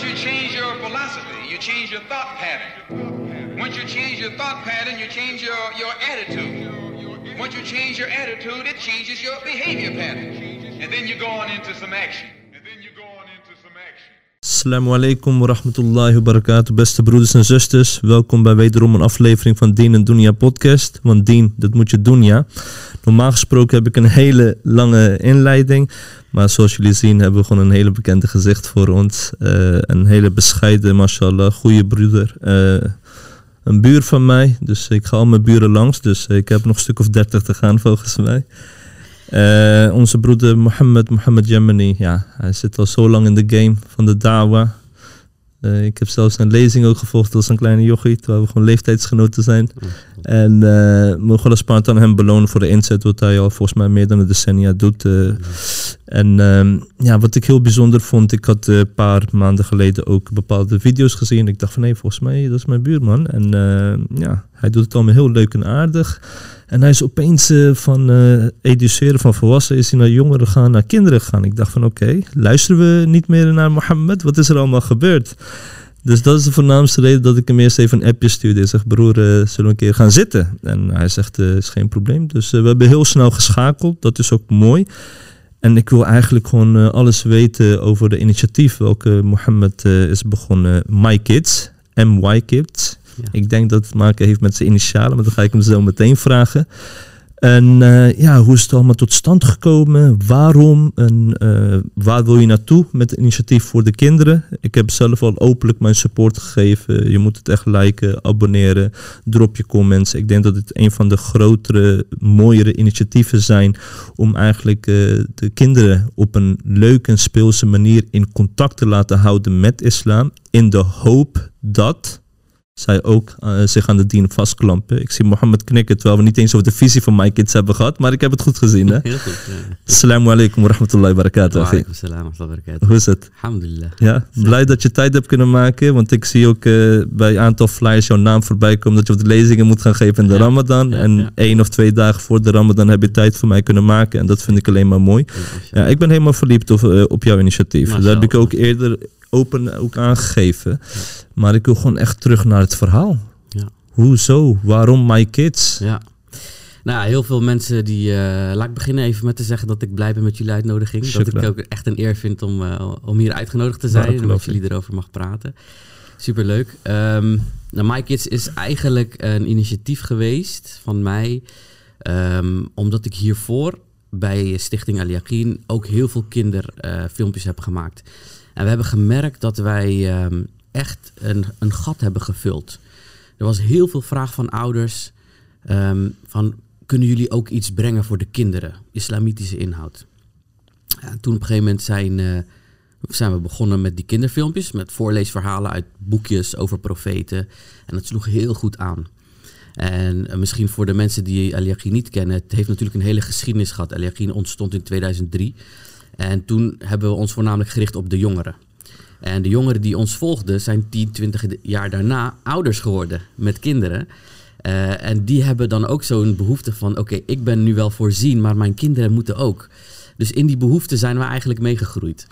Once you change your philosophy, you change your thought pattern. Once you change your thought pattern, you change your, your attitude. Once you change your attitude, it changes your behavior pattern. And then you go on into some action. And then you go on into some action. Assalamu alaikum wa rahmatullahi wa barakatuh, beste broeders en zusters. Welkom bij wederom een aflevering van Dien en Dunya podcast. Want Dien, dat moet je doen, ja. Normaal gesproken heb ik een hele lange inleiding. Maar zoals jullie zien hebben we gewoon een hele bekende gezicht voor ons. Eh, een hele bescheiden, mashallah, goede broeder. Eh, een buur van mij, dus ik ga al mijn buren langs. Dus ik heb nog een stuk of dertig te gaan volgens mij. Eh, onze broeder Mohammed, Mohammed Yemeni, ja, hij zit al zo lang in de game van de dawa. Ik heb zelfs een lezing ook gevolgd als een kleine jochie, terwijl we gewoon leeftijdsgenoten zijn. En uh, mogen Allah Spartan hem belonen voor de inzet, wat hij al volgens mij meer dan een decennia doet. eh. En ehm, ja, wat ik heel bijzonder vond, ik had eh, een paar maanden geleden ook bepaalde video's gezien. Ik dacht van, nee, volgens mij, dat is mijn buurman. En eh, ja, hij doet het allemaal heel leuk en aardig. En hij is opeens eh, van eh, educeren van volwassenen, is hij naar jongeren gaan, naar kinderen gaan. Ik dacht van, oké, luisteren we niet meer naar Mohammed? Wat is er allemaal gebeurd? Dus dat is de voornaamste reden dat ik hem eerst even een appje stuurde. Ik zeg, broer, eh, zullen we een keer gaan zitten? En hij zegt, eh, is geen probleem. Dus eh, we hebben heel snel geschakeld. Dat is ook mooi. En ik wil eigenlijk gewoon alles weten over de initiatief welke Mohammed is begonnen. My Kids, MY Kids. Ja. Ik denk dat het te maken heeft met zijn initialen, maar dat ga ik hem zo meteen vragen. En eh, ja, hoe is het allemaal tot stand gekomen? Waarom? En eh, waar wil je naartoe met het initiatief voor de kinderen? Ik heb zelf al openlijk mijn support gegeven. Je moet het echt liken, abonneren, drop je comments. Ik denk dat het een van de grotere, mooiere initiatieven zijn om eigenlijk eh, de kinderen op een leuke en speelse manier in contact te laten houden met islam. In de hoop dat zij ook eh, zich aan de dien vastklampen. Ik zie Mohammed knikken, terwijl we niet eens over de visie van My Kids hebben gehad, maar ik heb het goed gezien. Hè? Heel goed. ja. Assalamu alaikum wa rahmatullahi wa barakatuh. Alaikum salam wa barakatuh. Hoe is het? Alhamdulillah. Ja, blij dat je tijd hebt kunnen maken, want ik zie ook eh, bij een aantal flyers jouw naam voorbij komen dat je wat lezingen moet gaan geven in de Ja, Ramadan. ja, en één of twee dagen voor de Ramadan heb je tijd voor mij kunnen maken en dat vind ik alleen maar mooi. Ja, ik ben helemaal verliefd op, eh, op jouw initiatief. Dat heb ik ook eerder open ook aangegeven. Maar ik wil gewoon echt terug naar het verhaal. Ja. Hoezo? Waarom My Kids? Ja. Nou, heel veel mensen die... eh, laat ik beginnen even met te zeggen dat ik blij ben met jullie uitnodiging. Dat ik ook echt een eer vind om, eh, om hier uitgenodigd te zijn en met jullie erover mag praten. Superleuk. Ehm nou, My Kids is eigenlijk een initiatief geweest van mij. ehm, omdat ik hiervoor bij Stichting Al Yaqin ook heel veel kinderfilmpjes heb gemaakt. En we hebben gemerkt dat wij ehm, echt een, een gat hebben gevuld. Er was heel veel vraag van ouders ehm, van kunnen jullie ook iets brengen voor de kinderen, islamitische inhoud. Toen op een gegeven moment zijn, eh, zijn we begonnen met die kinderfilmpjes, met voorleesverhalen uit boekjes over profeten. En dat sloeg heel goed aan. En eh, misschien voor de mensen die Al Yaqin niet kennen, het heeft natuurlijk een hele geschiedenis gehad. Al Yaqin ontstond in 2003. En toen hebben we ons voornamelijk gericht op de jongeren. En de jongeren die ons volgden zijn 10, 20 jaar daarna ouders geworden met kinderen. Eh, en die hebben dan ook zo'n behoefte van: oké, ik ben nu wel voorzien, maar mijn kinderen moeten ook. Dus in die behoefte zijn we eigenlijk meegegroeid.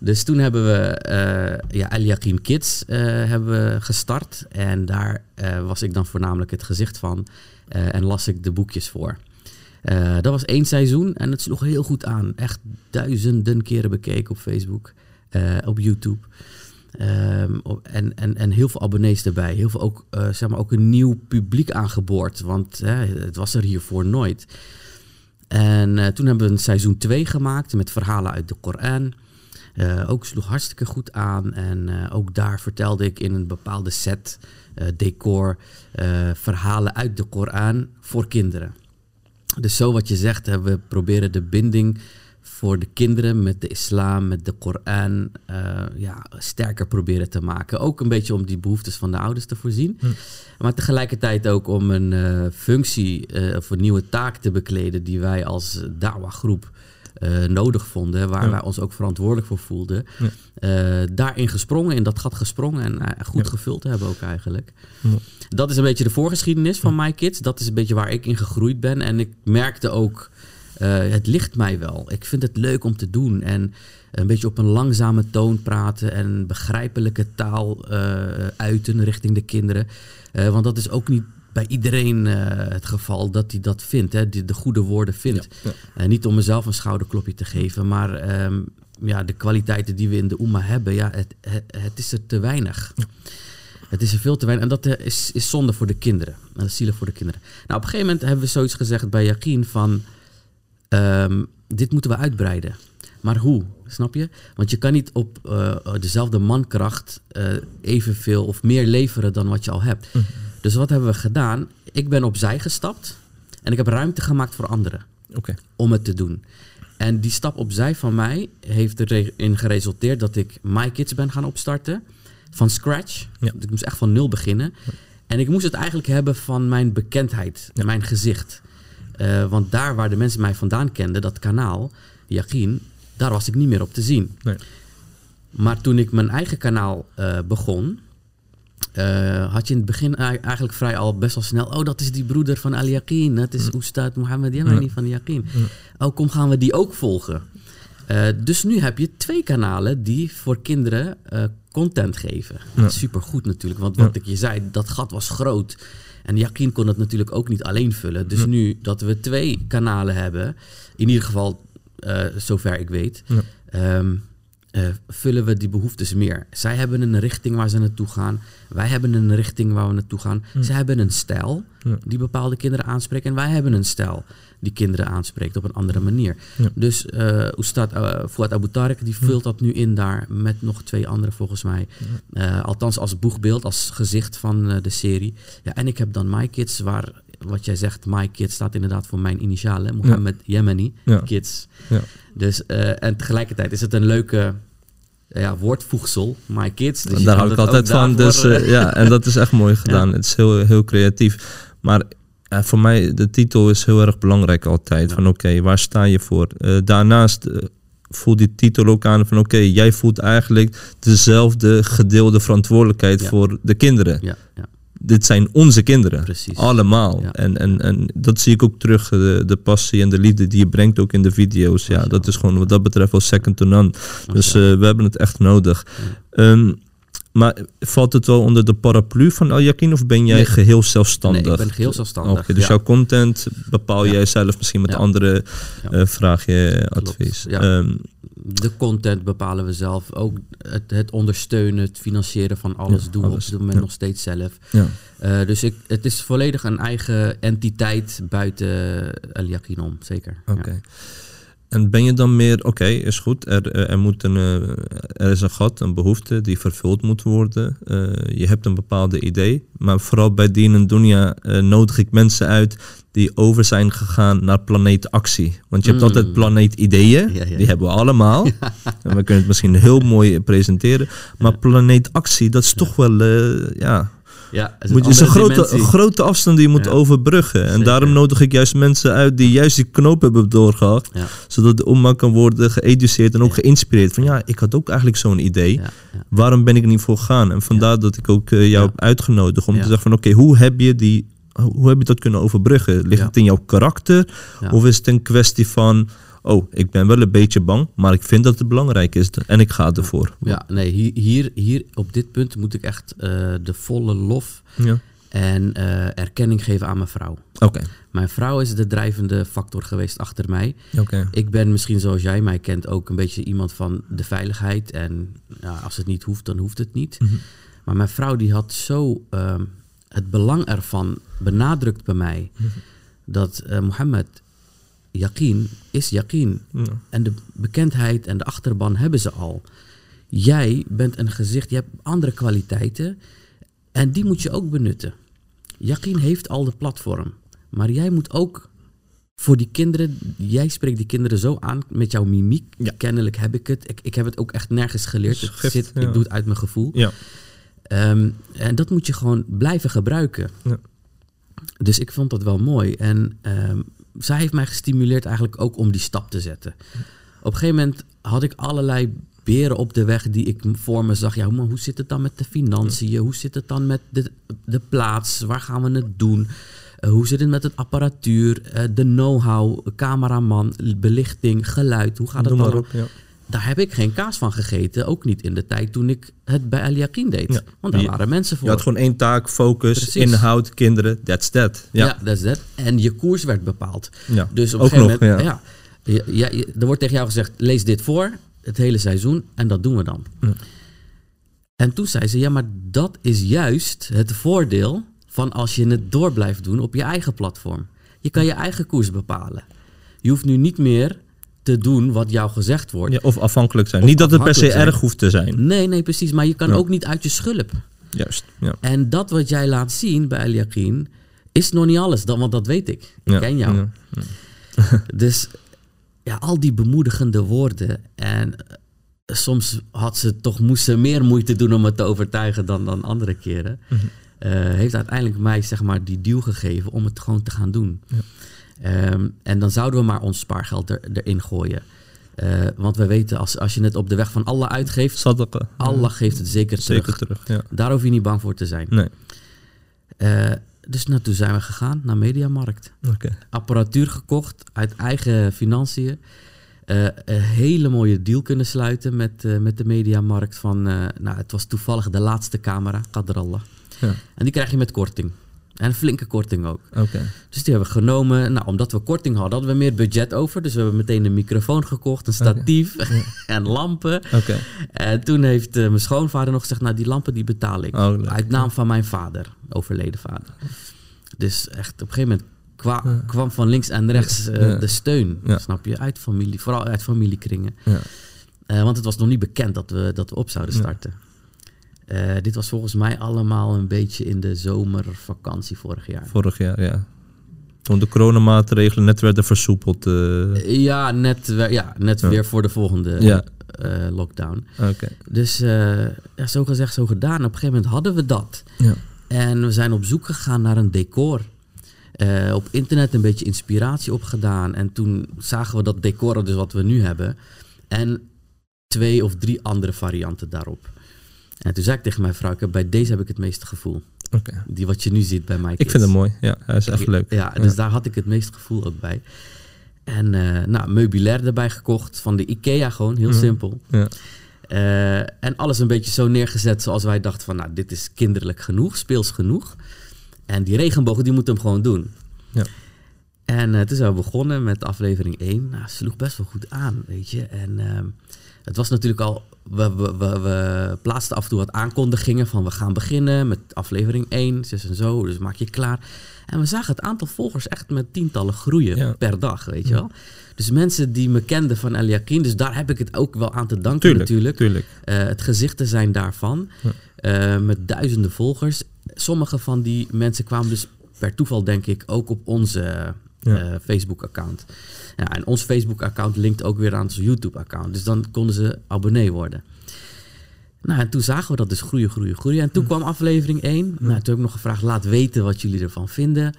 Dus toen hebben we eh ja, Kids eh, hebben we gestart. En daar was ik dan voornamelijk het gezicht van. en las ik de boekjes voor. Eh, dat was één seizoen en het sloeg heel goed aan. Echt duizenden keren bekeken op Facebook, eh, op YouTube. Ehm, op- en, en, en heel veel abonnees erbij. Heel veel ook, eh, zeg maar ook een nieuw publiek aangeboord. Want het was er hiervoor nooit. En toen hebben we een seizoen 2 gemaakt met verhalen uit de Koran. Ook sloeg hartstikke goed aan. En ook daar vertelde ik in een bepaalde set, decor, verhalen uit de Koran voor kinderen. Dus zo wat je zegt, we proberen de binding voor de kinderen met de islam, met de Koran, eh, ja, sterker proberen te maken. Ook een beetje om die behoeftes van de ouders te voorzien. Maar tegelijkertijd ook om een eh, functie eh, of een nieuwe taak te bekleden die wij als dawa-groep eh, nodig vonden, waar Ja. wij ons ook verantwoordelijk voor voelden. Ja. Eh, daarin gesprongen, in dat gat gesprongen en eh, goed Ja. gevuld hebben ook eigenlijk. Dat is een beetje de voorgeschiedenis van My Kids. Dat is een beetje waar ik in gegroeid ben. En ik merkte ook het ligt mij wel. Ik vind het leuk om te doen. En een beetje op een langzame toon praten en begrijpelijke taal uiten richting de kinderen. Want dat is ook niet bij iedereen eh, het geval dat hij dat vindt, hè, die de goede woorden vindt. Ja, Eh, niet om mezelf een schouderklopje te geven, maar ehm, ja, de kwaliteiten die we in de Oema hebben, ja, het, het, het is er te weinig. Het is er veel te weinig. En dat eh, is, is zonde voor de kinderen. En dat is zielig voor de kinderen. Nou, op een gegeven moment hebben we zoiets gezegd bij Jacquin van... ehm, dit moeten we uitbreiden. Maar hoe? Snap je? Want je kan niet op dezelfde mankracht eh, evenveel of meer leveren dan wat je al hebt. Dus wat hebben we gedaan? Ik ben opzij gestapt en ik heb ruimte gemaakt voor anderen om het te doen. En die stap opzij van mij heeft erin geresulteerd dat ik My Kids ben gaan opstarten. Van scratch. Ja. Ik moest echt van nul beginnen. En ik moest het eigenlijk hebben van mijn bekendheid, mijn gezicht. Eh, want daar waar de mensen mij vandaan kenden, dat kanaal, Jacquin, daar was ik niet meer op te zien. Nee. Maar toen ik mijn eigen kanaal eh, begon, eh, had je in het begin ei- eigenlijk vrij al best wel snel... oh, dat is die broeder van Al Yaqin. Dat is Oestad Mohammed Yemeni van Yaqin. Oh, kom, gaan we die ook volgen. Eh, dus nu heb je twee kanalen die voor kinderen eh, content geven. Dat is supergoed natuurlijk, want wat ik je zei, dat gat was groot. En Jacquin kon het natuurlijk ook niet alleen vullen. Dus nu dat we twee kanalen hebben, in ieder geval zover ik weet, ehm, eh, vullen we die behoeftes meer. Zij hebben een richting waar ze naartoe gaan. Wij hebben een richting waar we naartoe gaan. Zij hebben een stijl die bepaalde kinderen aanspreekt. En wij hebben een stijl die kinderen aanspreekt op een andere manier. Dus uh, Oestad uh, Fouad Abu Tarek, die vult dat nu in daar met nog twee anderen volgens mij. Uh, althans als boegbeeld, als gezicht van de serie. Ja, en ik heb dan My Kids, waar wat jij zegt, My Kids staat inderdaad voor mijn initialen. Mohammed. Yemeni. Kids. Ja. Dus, en tegelijkertijd is het een leuke ja, woordvoegsel, My Kids. Dus Daar hou ik altijd van. Dus eh, eh, ja, en dat is echt mooi gedaan. Het is heel, heel creatief. Maar ja, voor mij, de titel is heel erg belangrijk altijd. Ja. Van oké, waar sta je voor? Eh, daarnaast eh, voelt die titel ook aan van oké, jij voelt eigenlijk dezelfde gedeelde verantwoordelijkheid Ja. voor de kinderen. ja, ja, Dit zijn onze kinderen. Precies. Allemaal. Ja. En, en, en dat zie ik ook terug, de, de passie en de liefde die je brengt ook in de video's. Ja, dat is gewoon wat dat betreft wel second to none. Dus eh, we hebben het echt nodig. Ehm, maar valt het wel onder de paraplu van Al Yakin of ben jij Nee. geheel zelfstandig? Nee, ik ben geheel zelfstandig, Oké, dus ja. jouw content bepaal Ja. jij zelf misschien met Ja. Ja. eh, vraag je advies. ja. De content bepalen we zelf. Ook het, het ondersteunen, het financieren van alles Ja, doen we op dit moment ja. nog steeds zelf. ja. Eh, dus ik, het is volledig een eigen entiteit buiten El Yakin om, zeker. Oké. En ben je dan meer, oké, is goed, er, er, er moet een, eh, er is een gat, een behoefte die vervuld moet worden. Eh, je hebt een bepaalde idee, maar vooral bij Dien en Dunia eh, nodig ik mensen uit die over zijn gegaan naar planeetactie. Want je hebt Mm. altijd planeetideeën, Ja, ja, die hebben we allemaal. En we kunnen het misschien heel mooi presenteren. Maar planeetactie, dat is toch wel, eh, ja, Ja, het moet, is een andere grote, dimensie. grote afstand die je moet overbruggen. En Zeker. daarom nodig ik juist mensen uit die juist die knoop hebben doorgehad. Ja. Zodat de omma kan worden geëduceerd en ook geïnspireerd. Van ja, ik had ook eigenlijk zo'n idee. Waarom ben ik er niet voor gegaan? En vandaar dat ik ook eh, jou heb uitgenodigd. Om te zeggen van oké, hoe heb je die... Hoe heb je dat kunnen overbruggen? Ligt Ja. het in jouw karakter? Ja. Of is het een kwestie van... Oh, ik ben wel een beetje bang, maar ik vind dat het belangrijk is. En ik ga ervoor. Ja, nee, hier, hier, hier op dit punt moet ik echt eh, de volle lof Ja. en eh, erkenning geven aan mijn vrouw. Oké. Mijn vrouw is de drijvende factor geweest achter mij. Oké. Ik ben misschien zoals jij mij kent ook een beetje iemand van de veiligheid. En ja, als het niet hoeft, dan hoeft het niet. Mhm. Maar mijn vrouw die had zo ehm, het belang ervan benadrukt bij mij. Dat eh Mohammed, Yaqin is. Ja. En de bekendheid en de achterban hebben ze al. Jij bent een gezicht, je hebt andere kwaliteiten. En die moet je ook benutten. Yaqin heeft al de platform. Maar jij moet ook voor die kinderen, jij spreekt die kinderen zo aan met jouw mimiek. Ja. Kennelijk heb ik het. Ik, ik heb het ook echt nergens geleerd. Het zit, ja. Ik doe het uit mijn gevoel. Ja. Ehm, en dat moet je gewoon blijven gebruiken. Ja. Dus ik vond dat wel mooi. En ehm, zij heeft mij gestimuleerd eigenlijk ook om die stap te zetten. Op een gegeven moment had ik allerlei beren op de weg die ik voor me zag. Ja, maar hoe zit het dan met de financiën? Hoe zit het dan met de, de plaats? Waar gaan we het doen? Eh, hoe zit het met het apparatuur, eh, de know-how, cameraman, belichting, geluid, hoe gaat het allemaal? op. Ja. Daar heb ik geen kaas van gegeten, ook niet in de tijd toen ik het bij El Yaqin deed. Ja. Want daar Je- waren mensen voor. Je had gewoon één taak, focus, Precies. inhoud, kinderen, that's that. Ja, Ja, dat is dat. En je koers werd bepaald. Ja, Dus op een gegeven nog, moment, ja. ja. er wordt tegen jou gezegd, lees dit voor, het hele seizoen, en dat doen we dan. Ja. En toen zei ze, ja, maar dat is juist het voordeel van als je het door blijft doen op je eigen platform. Je kan je eigen koers bepalen. Je hoeft nu niet meer te doen wat jou gezegd wordt. Ja, of afhankelijk zijn. Of Niet dat het per se erg hoeft te zijn. Nee, nee, precies. Maar je kan Ja. ook niet uit je schulp. Juist. Ja. En dat wat jij laat zien bij El Yaqin is nog niet alles, dan, want dat weet ik. Ik Ja, ken jou. ja. Dus ja, al die bemoedigende woorden. En eh, soms had ze toch, moest ze meer moeite doen om het te overtuigen dan, dan andere keren. Mhm. Eh, heeft uiteindelijk mij zeg maar die deal gegeven om het gewoon te gaan doen. Ehm, en dan zouden we maar ons spaargeld er, erin gooien. Eh, want we weten, als, als je het op de weg van Allah uitgeeft, Sadaqa. Allah geeft het zeker terug. Zeker terug. Ja. Daar hoef je niet bang voor te zijn. Nee. Eh, dus toen zijn we gegaan naar Mediamarkt. Oké. Apparatuur gekocht uit eigen financiën. Eh, een hele mooie deal kunnen sluiten met, eh, met de Mediamarkt. Van, eh, nou, het was toevallig de laatste camera, Qadrallah. Ja. En die krijg je met korting. En een flinke korting ook. Oké. Dus die hebben we genomen. Nou, omdat we korting hadden, hadden we meer budget over. Dus we hebben meteen een microfoon gekocht, een statief en lampen. Oké. En toen heeft eh, mijn schoonvader nog gezegd, nou die lampen die betaal ik. Oh, uit naam van mijn vader, overleden vader. Dus echt op een gegeven moment kwa- kwam van links en rechts eh, Ja. de steun, Ja. snap je? Uit familie, vooral uit familiekringen. Ja. Eh, want het was nog niet bekend dat we, dat we op zouden Ja. starten. Eh, dit was volgens mij allemaal een beetje in de zomervakantie vorig jaar. Vorig jaar, ja. Toen de coronamaatregelen net werden versoepeld. eh, Ja, net, we- ja, net Ja. weer voor de volgende Ja. eh, lockdown. Oké. Dus ja, zo gezegd, zo gedaan. Op een gegeven moment hadden we dat. Ja. En we zijn op zoek gegaan naar een decor. Op internet een beetje inspiratie opgedaan. En toen zagen we dat decor, dus wat we nu hebben. En twee of drie andere varianten daarop. En toen zei ik tegen mijn vrouw, ik heb- bij deze heb ik het meeste gevoel. Die wat je nu ziet bij mij. Ik vind het mooi. Ja, hij is echt leuk. Ja, dus daar had ik het meeste gevoel ook bij. En eh, nou, meubilair erbij gekocht van de IKEA gewoon, heel Mhm. simpel. Ja. Eh, en alles een beetje zo neergezet zoals wij dachten van, nou, dit is kinderlijk genoeg, speels genoeg. En die regenboog, die moet hem gewoon doen. Ja. En eh, toen zijn we begonnen met aflevering 1. Nou, sloeg best wel goed aan, weet je. En ehm, het was natuurlijk al... We, we, we, we plaatsten af en toe wat aankondigingen van... we gaan beginnen met aflevering 1, zus en zo. Dus maak je klaar. En we zagen het aantal volgers echt met tientallen groeien Ja. per dag, weet je wel. Dus mensen die me kenden van El Yaqin... dus daar heb ik het ook wel aan te danken Tuurlijk, natuurlijk. tuurlijk. Eh, het gezicht te zijn daarvan. eh, met duizenden volgers. Sommige van die mensen kwamen dus per toeval, denk ik, ook op onze Ja. eh, Facebook-account. Ja, en ons Facebook-account linkt ook weer aan ons YouTube-account. Dus dan konden ze abonnee worden. Nou, en toen zagen we dat dus groeien, groeien, groeien. En toen kwam aflevering 1. Nou, toen heb ik nog gevraagd, laat weten wat jullie ervan vinden.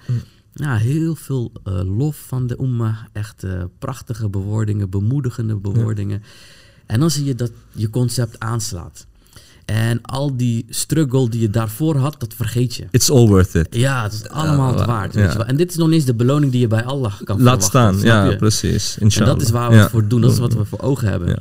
Ja, heel veel eh, lof van de Umma. Echt eh, prachtige bewoordingen, bemoedigende bewoordingen. En dan zie je dat je concept aanslaat. En al die struggle die je daarvoor had, dat vergeet je. It's all worth it. Ja, het is allemaal het waard. Weet je wel. En dit is nog eens de beloning die je bij Allah kan Laat staan. Ja, je? precies. En Inshallah. dat is waar we Ja. het voor doen. Dat is wat we voor ogen hebben. Ja.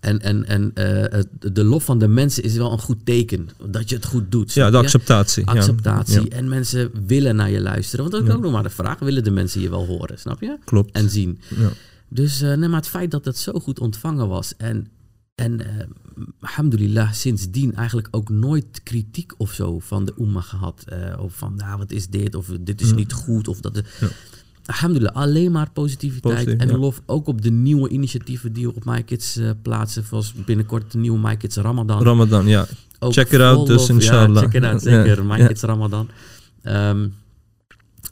En, en, en eh, de lof van de mensen is wel een goed teken. Dat je het goed doet. Ja, de acceptatie. ja. Acceptatie. Ja, En mensen willen naar je luisteren. Want dat is ook nog maar de vraag. Willen de mensen je wel horen? Snap je? klopt. En zien. Ja. Dus eh, nee, maar het feit dat het zo goed ontvangen was. En, en eh, alhamdulillah, sindsdien eigenlijk ook nooit kritiek of zo van de Oemma gehad. Eh, of van, nou, wat is dit? Of dit is niet goed. Of dat. Ja. Alhamdulillah, alleen maar positiviteit Positief, en ja. lof. Ook op de nieuwe initiatieven die we op MyKids eh plaatsen. Zoals binnenkort de nieuwe MyKids Ramadan. Ramadan, ja. Ook Check it out, dus inshallah. Ja, check it out, zeker. ja. My Kids Ramadan. Ehm,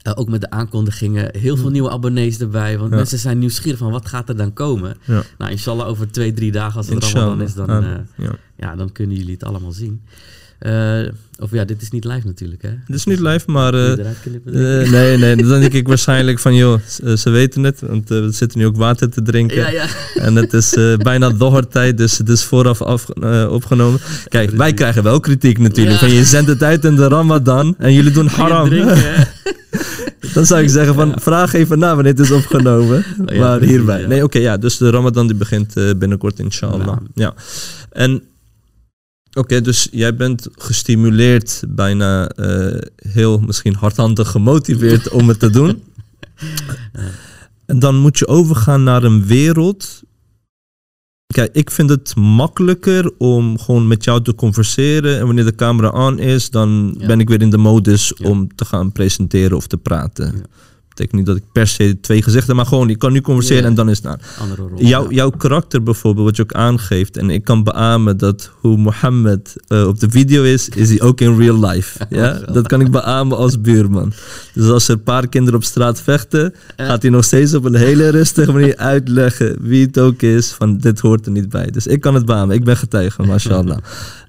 eh, ook met de aankondigingen. Heel veel nieuwe abonnees erbij. Want Ja. mensen zijn nieuwsgierig van wat gaat er dan komen. Ja. Nou, inshallah over twee, drie dagen als het Inshallah. Ramadan is, dan, eh, ja. ja, dan kunnen jullie het allemaal zien. Eh, of ja, dit is niet live natuurlijk, hè? Het is niet live, maar... Eh, eh, nee, nee, dan denk ik waarschijnlijk van, joh, ze, weten het. Want we zitten nu ook water te drinken. ja, ja. En het is bijna dohortijd, dus het is vooraf af, opgenomen. Kijk, wij krijgen wel kritiek natuurlijk. Ja. Van je zendt het uit in de Ramadan en jullie doen haram. Drinken? Dan zou ik zeggen van, vraag even na wanneer het is opgenomen. Maar hierbij. Nee, oké, ja. Dus de Ramadan die begint binnenkort, inshallah. Ja. En, oké, dus jij bent gestimuleerd, bijna eh, heel misschien hardhandig gemotiveerd om het te doen. En dan moet je overgaan naar een wereld. Kijk, ik vind het makkelijker om gewoon met jou te converseren. En wanneer de camera aan is, dan Ja. ben ik weer in de modus Ja. om te gaan presenteren of te praten. Ja. Betekent niet dat ik per se twee gezichten, maar gewoon, ik kan nu converseren en dan is het aan. Jouw, jouw karakter bijvoorbeeld, wat je ook aangeeft, en ik kan beamen dat hoe Mohammed eh, op de video is, is hij ook in real life. Ja? Dat kan ik beamen als buurman. Dus als er een paar kinderen op straat vechten, gaat hij nog steeds op een hele rustige manier uitleggen wie het ook is, van dit hoort er niet bij. Dus ik kan het beamen, ik ben getuige, mashallah.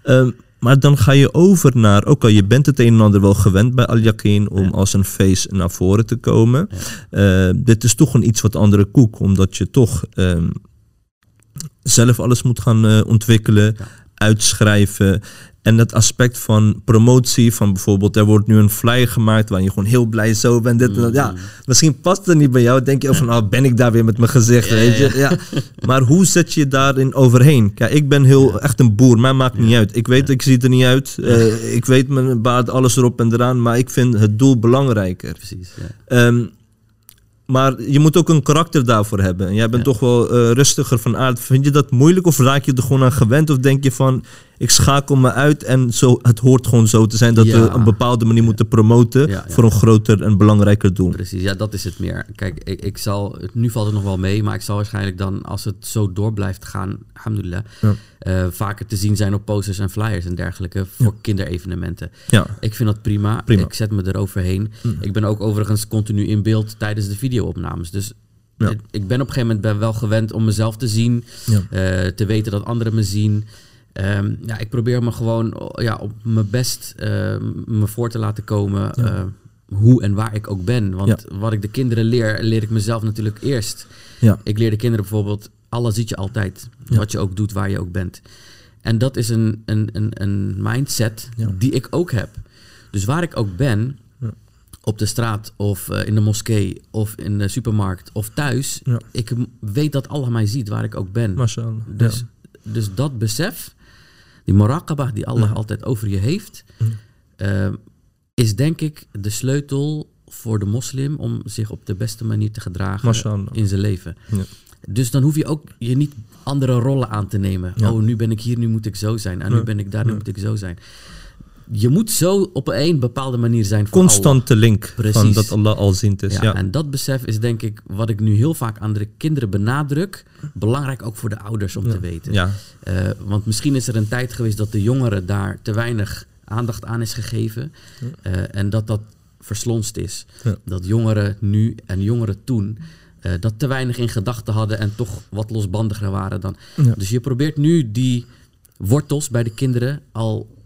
Ehm, maar dan ga je over naar, ook al je bent het een en ander wel gewend bij Al-Yaqin om Ja. als een face naar voren te komen. Eh, dit is toch een iets wat andere koek, omdat je toch ehm, zelf alles moet gaan eh, ontwikkelen, Ja. uitschrijven. En het aspect van promotie, van bijvoorbeeld, er wordt nu een flyer gemaakt waar je gewoon heel blij zo bent. Dit en dat. Ja, misschien past het niet bij jou. Denk je ook van, oh, ben ik daar weer met mijn gezicht, Ja, weet je? ja. Ja. Maar hoe zet je daarin overheen? Kijk, ik ben heel echt een boer, mij maakt niet uit. Ik weet, ik zie er niet uit. Eh, ik weet mijn baard, alles erop en eraan. Maar ik vind het doel belangrijker. Precies, ja. Ehm, maar je moet ook een karakter daarvoor hebben. En jij bent toch wel eh, rustiger van aard. Vind je dat moeilijk of raak je er gewoon aan gewend? Of denk je van, ik schakel me uit en zo, het hoort gewoon zo te zijn dat Ja. we een bepaalde manier moeten promoten voor een groter en belangrijker doel. Precies, ja, dat is het meer. Kijk, ik, ik zal, nu valt het nog wel mee, maar ik zal waarschijnlijk dan, als het zo door blijft gaan, alhamdulillah, eh, vaker te zien zijn op posters en flyers en dergelijke voor kinderevenementen. Ja, Ik vind dat prima. Prima. Mm. Ik zet me eroverheen. Ik ben ook overigens continu in beeld tijdens de videoopnames. Dus Ja. ik ben op een gegeven moment ben wel gewend om mezelf te zien, Ja. eh, te weten dat anderen me zien. Ehm, ja, ik probeer me gewoon ja, op mijn best eh, me voor te laten komen. eh, hoe en waar ik ook ben. Want wat ik de kinderen leer, leer ik mezelf natuurlijk eerst. ja, Ik leer de kinderen bijvoorbeeld, Allah ziet je altijd. Ja. Wat je ook doet, waar je ook bent. En dat is een, een, een, een mindset die ik ook heb. Dus waar ik ook ben, op de straat of eh, in de moskee of in de supermarkt of thuis. Ik weet dat Allah mij ziet waar ik ook ben. mashallah. Dus, dus dat besef, die muraqabah die Allah Ja. altijd over je heeft, Ja. eh, is denk ik de sleutel voor de moslim om zich op de beste manier te gedragen Mashallah. in zijn leven. Ja. Dus dan hoef je ook je niet andere rollen aan te nemen. Oh, nu ben ik hier, nu moet ik zo zijn. En nu ben ik daar, nu moet ik zo zijn. Je moet zo op een bepaalde manier zijn voor Constante link van Precies. dat Allah alziend is. Ja, Ja, En dat besef is denk ik wat ik nu heel vaak aan de kinderen benadruk. Belangrijk ook voor de ouders om te weten. ja. Eh, want misschien is er een tijd geweest dat de jongeren daar te weinig aandacht aan is gegeven. eh, en dat dat verslonst is. Dat jongeren nu en jongeren toen eh, dat te weinig in gedachten hadden en toch wat losbandiger waren dan. Dus je probeert nu die wortels bij de kinderen al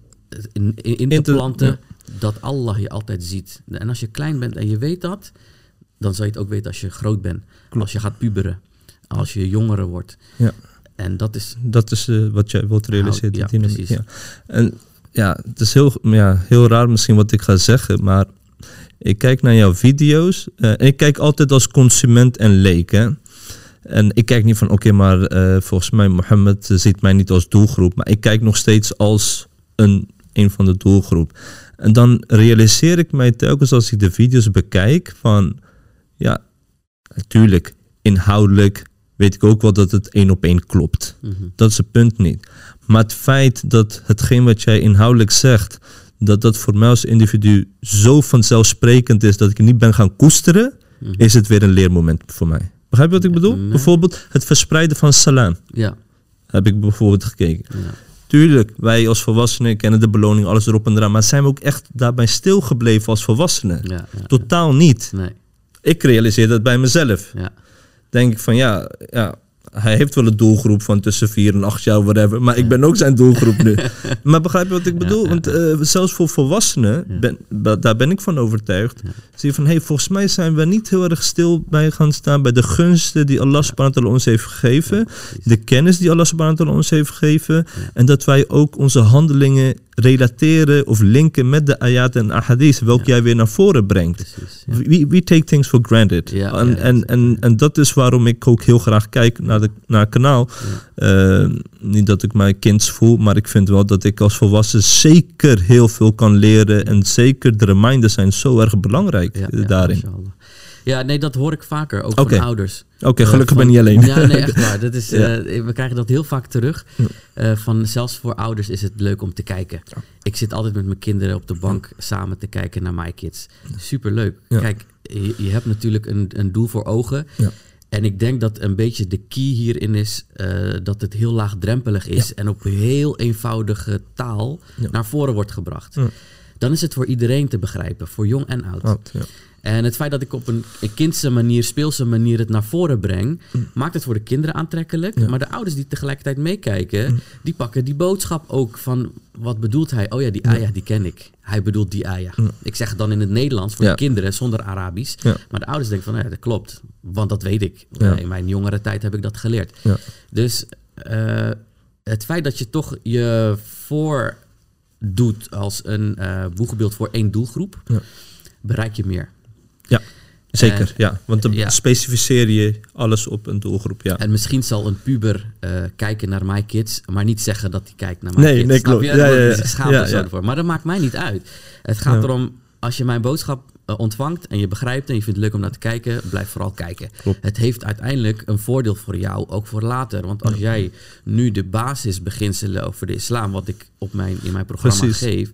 in, in, in te In te- planten dat Allah je altijd ziet. En als je klein bent en je weet dat, dan zal je het ook weten als je groot bent. Als je gaat puberen, als je jongere wordt. Ja. En dat is Dat is eh, wat jij wilt realiseren. Ja, dynamiek, precies. Ja. En ja, het is heel, ja, heel raar misschien wat ik ga zeggen, maar ik kijk naar jouw video's. eh, en ik kijk altijd als consument en leek. Hè? En ik kijk niet van, oké, maar eh, volgens mij Mohammed ziet mij niet als doelgroep. Maar ik kijk nog steeds als een, een van de doelgroep. En dan realiseer ik mij telkens als ik de video's bekijk van, ja, natuurlijk, inhoudelijk weet ik ook wel dat het één op één klopt. mhm. Dat is het punt niet. Maar het feit dat hetgeen wat jij inhoudelijk zegt, dat dat voor mij als individu zo vanzelfsprekend is dat ik het niet ben gaan koesteren, Mhm. is het weer een leermoment voor mij. Begrijp je wat ik bedoel? Nee. Bijvoorbeeld het verspreiden van salam ja, heb ik bijvoorbeeld gekeken. ja. Tuurlijk, wij als volwassenen kennen de beloning, alles erop en eraan. Maar zijn we ook echt daarbij stilgebleven als volwassenen? ja, ja. Totaal niet. Nee, Ik realiseer dat bij mezelf. ja. Denk ik van ja, ja, hij heeft wel een doelgroep van tussen 4 en 8 jaar, whatever. Maar ik ben ook zijn doelgroep nu. maar begrijp je wat ik bedoel? Want eh, zelfs voor volwassenen, ben, daar ben ik van overtuigd. Zie je van, hey, volgens mij zijn we niet heel erg stil bij gaan staan bij de gunsten die Allah subhanahu ons heeft gegeven. de kennis die Allah subhanahu ons heeft gegeven. En dat wij ook onze handelingen relateren of linken met de ayat en ahadith, welke jij weer naar voren brengt. Precies. We, we take things for granted. Ja, en, ja, en, en, en dat is waarom ik ook heel graag kijk naar, de, naar het kanaal. Eh, niet dat ik mij kinds voel, maar ik vind wel dat ik als volwassen zeker heel veel kan leren. En zeker de reminders zijn zo erg belangrijk Ja, eh, ja, daarin. Ja, nee, dat hoor ik vaker, ook Oké. van ouders. Oké, Eh, gelukkig van- ben je niet alleen. Ja, nee, echt waar. Dat is, Ja. we krijgen dat heel vaak terug. Van zelfs voor ouders is het leuk om te kijken. Ik zit altijd met mijn kinderen op de bank samen te kijken naar My Kids. Superleuk. Kijk, je, je hebt natuurlijk een, een doel voor ogen. En ik denk dat een beetje de key hierin is eh, dat het heel laagdrempelig is en op heel eenvoudige taal Ja. naar voren wordt gebracht. Ja. Dan is het voor iedereen te begrijpen, voor jong en oud. Oud, ja. En het feit dat ik op een, kindse manier, speelse manier het naar voren breng, maakt het voor de kinderen aantrekkelijk. Ja. Maar de ouders die tegelijkertijd meekijken, die pakken die boodschap ook van wat bedoelt hij? Oh ja, die ayah die ken ik. Hij bedoelt die ayah. Ik zeg het dan in het Nederlands voor Ja. de kinderen zonder Arabisch. Ja. Maar de ouders denken van ja, dat klopt. Want dat weet ik. In mijn jongere tijd heb ik dat geleerd. Dus eh, het feit dat je toch je voordoet als een eh boegbeeld voor één doelgroep, bereik je meer. Ja, zeker. En- ja. Want dan ja. specificeer je alles op een doelgroep. Ja. En misschien zal een puber eh, kijken naar My Kids, maar niet zeggen dat hij kijkt naar My Nee, Kids. nee, klopt. je? Ja, ja, ja. voor. Maar dat maakt mij niet uit. Het gaat erom, als je mijn boodschap eh, ontvangt en je begrijpt en je vindt het leuk om naar te kijken, blijf vooral kijken. Klopt. Het heeft uiteindelijk een voordeel voor jou, ook voor later. Want als jij nu de basisbeginselen over de islam, wat ik op mijn, in mijn programma Precies. geef,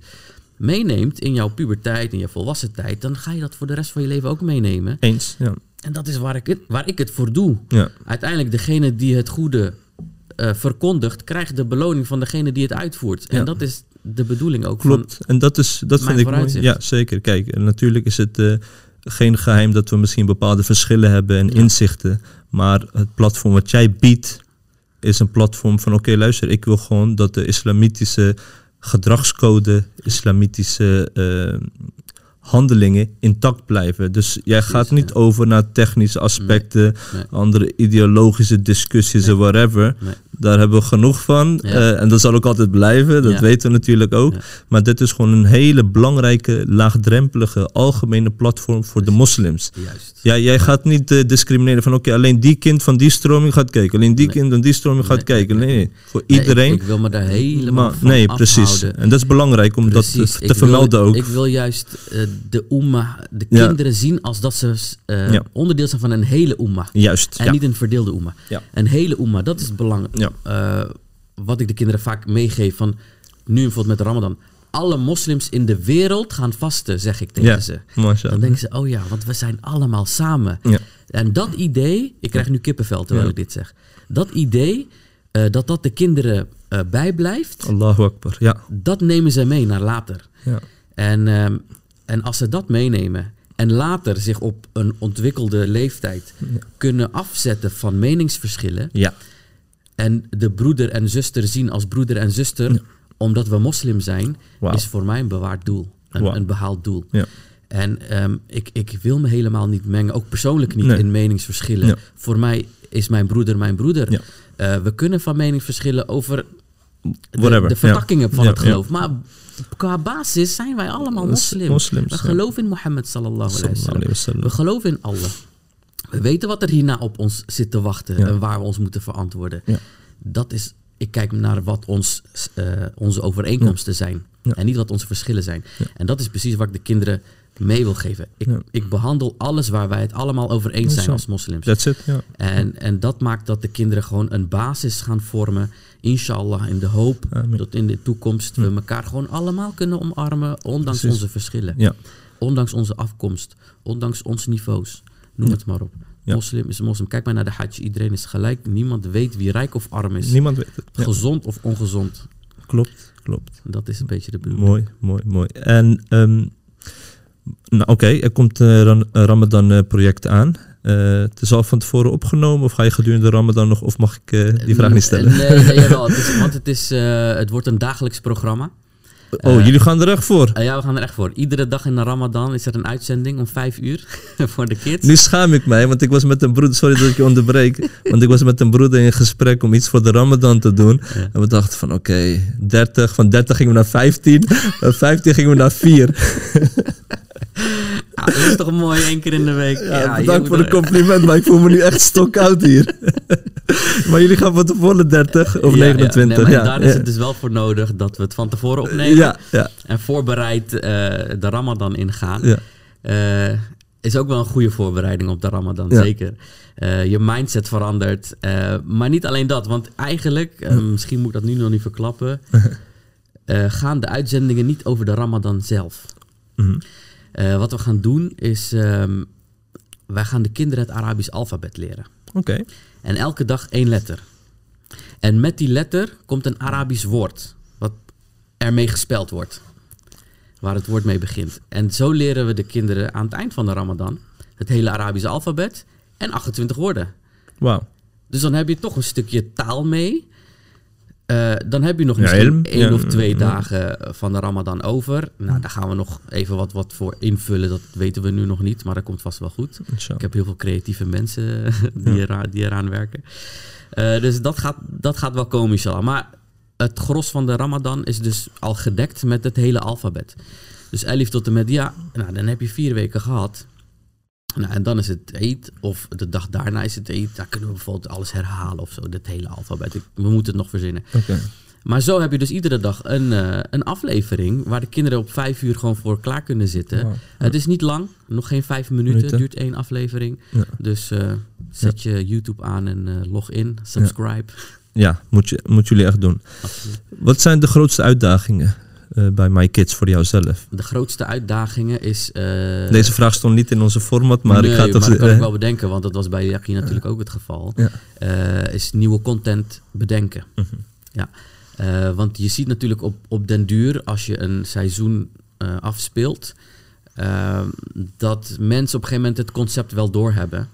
meeneemt in jouw puberteit, in je volwassen tijd, dan ga je dat voor de rest van je leven ook meenemen. Eens. Ja. En dat is waar ik het, waar ik het voor doe. Ja. Uiteindelijk, degene die het goede eh, verkondigt, krijgt de beloning van degene die het uitvoert. En Ja. dat is de bedoeling ook van. Klopt. En dat, is, dat vind ik mooi. Ja, zeker. Kijk, natuurlijk is het eh, geen geheim dat we misschien bepaalde verschillen hebben en inzichten. Maar het platform wat jij biedt, is een platform van: oké, luister, ik wil gewoon dat de islamitische gedragscode, islamitische eh, handelingen intact blijven. Dus jij gaat niet ja. over naar technische aspecten, nee. andere ideologische discussies en whatever. Nee. Daar hebben we genoeg van. Ja. Eh, en dat zal ook altijd blijven, dat Ja. weten we natuurlijk ook. Maar dit is gewoon een hele belangrijke, laagdrempelige, algemene platform voor de moslims. Juist. Ja, jij gaat niet eh, discrimineren van oké, alleen die kind van die stroming gaat kijken. Alleen die Nee. kind van die stroming gaat Nee, kijken. nee, Nee, nee. nee. Voor Nee, ik- iedereen. ik, wil me daar helemaal maar, van nee, precies. afhouden. En dat is belangrijk om Precies. dat te, vermelden wil, ook. Ik wil juist eh, de umma, de Ja. kinderen zien als dat ze eh, Ja. onderdeel zijn van een hele umma. Juist. En ja. niet een verdeelde umma. Ja. Een hele umma, dat is het belang. Eh, wat ik de kinderen vaak meegeef van nu bijvoorbeeld met de Ramadan. Alle moslims in de wereld gaan vasten, zeg ik tegen ze. Dan denken ze, oh ja, want we zijn allemaal samen. En dat idee, ik krijg nu kippenvel terwijl ik dit zeg. Dat idee, eh, dat dat de kinderen bijblijft, Allahu Akbar. Ja. dat nemen ze mee naar later. ja. En, ehm, en als ze dat meenemen en later zich op een ontwikkelde leeftijd kunnen afzetten van meningsverschillen Ja. en de broeder en zuster zien als broeder en zuster, omdat we moslim zijn, is voor mij een bewaard doel. Een, een behaald doel. Ja. En ehm, ik, ik wil me helemaal niet mengen, ook persoonlijk niet Nee. in meningsverschillen. Ja. Voor mij is mijn broeder mijn broeder. Ja. Eh, we kunnen van mening verschillen over de, de vertakkingen Ja. van het geloof. Maar qua basis zijn wij allemaal moslims. Moslims, we geloven in Mohammed sallallahu alaihi wasallam. We geloven in Allah. We weten wat er hierna op ons zit te wachten en waar we ons moeten verantwoorden. Dat is, ik kijk naar wat ons, eh, onze overeenkomsten zijn Ja. en niet wat onze verschillen zijn. En dat is precies wat ik de kinderen mee wil geven. Ik, Ja. ik behandel alles waar wij het allemaal over eens zijn als moslims. That's it. Ja. En, en dat maakt dat de kinderen gewoon een basis gaan vormen. Inshallah, in de hoop Amen. dat in de toekomst we elkaar gewoon allemaal kunnen omarmen. Ondanks Precies. onze verschillen. Ja. Ondanks onze afkomst. Ondanks onze niveaus. Noem het maar op. Ja. Moslim is moslim. Kijk maar naar de hajj. Iedereen is gelijk. Niemand weet wie rijk of arm is. Niemand weet het. Ja. Gezond of ongezond. Klopt, klopt. Dat is een beetje de bedoeling. Mooi, mooi, mooi. En ehm, nou, oké, er komt een Ran- een Ramadan-project aan. Eh, het is al van tevoren opgenomen of ga je gedurende de Ramadan nog, of mag ik eh, die vraag niet stellen? Nee, nee jawel, het is, want het, is, eh, het wordt een dagelijks programma. Oh, Eh, jullie gaan er echt voor. Eh, ja, we gaan er echt voor. Iedere dag in de Ramadan is er een uitzending om vijf uur voor de kids. Nu schaam ik mij, want ik was met een broeder, sorry dat ik je onderbreek, want ik was met een broeder in gesprek om iets voor de Ramadan te doen. Ja. En we dachten van oké, 30, van 30 gingen we naar 15, van 15 gingen we naar 4. Ja, dat is toch mooi, één keer in de week. Ja, je bedankt voor de er- compliment, maar ik voel me nu echt stokoud hier. maar jullie gaan de volle 30 of Ja, ja. 29. Nee, maar Ja, daar is het dus wel voor nodig dat we het van tevoren opnemen. En voorbereid eh, de Ramadan ingaan. ja. Eh, is ook wel een goede voorbereiding op de Ramadan, Ja. zeker. Eh, je mindset verandert. Maar niet alleen dat, want eigenlijk, eh, misschien moet ik dat nu nog niet verklappen, gaan de uitzendingen niet over de Ramadan zelf. Mhm. Eh, wat we gaan doen is, ehm, wij gaan de kinderen het Arabisch alfabet leren. Oké. En elke dag één letter. En met die letter komt een Arabisch woord, wat ermee gespeld wordt. Waar het woord mee begint. En zo leren we de kinderen aan het eind van de Ramadan het hele Arabische alfabet en 28 woorden. Wauw. Dus dan heb je toch een stukje taal mee. Eh, dan heb je nog misschien één Ja, of twee ja. dagen van de Ramadan over. Nou, daar gaan we nog even wat, wat voor invullen. Dat weten we nu nog niet, maar dat komt vast wel goed. Ik heb heel veel creatieve mensen die, Ja. eraan, die eraan werken. Eh, dus dat gaat, dat gaat wel komen, inshallah. Maar het gros van de Ramadan is dus al gedekt met het hele alfabet. Dus elif tot en met ja, nou, dan heb je vier weken gehad. Nou, en dan is het eet, of de dag daarna is het eet. Daar kunnen we bijvoorbeeld alles herhalen of zo, het hele alfabet. Ik- we moeten het nog verzinnen. Maar zo heb je dus iedere dag een, eh, een aflevering waar de kinderen op vijf uur gewoon voor klaar kunnen zitten. Het is niet lang, nog geen vijf minuten, Minuten. duurt één aflevering. Ja. Dus eh, zet je YouTube aan en eh, log in, subscribe. Ja, moet, je, moet jullie echt doen. Absoluut. Wat zijn de grootste uitdagingen eh, bij My Kids voor jouzelf? De grootste uitdagingen is... eh, Deze vraag stond niet in onze format, maar nee, ik ga het maar dat kan ik wel bedenken, want dat was bij Jackie natuurlijk ook het geval. Ja. Eh, is nieuwe content bedenken. Mhm. Ja. Want je ziet natuurlijk op, op den duur, als je een seizoen afspeelt, eh, dat mensen op een gegeven moment het concept wel doorhebben.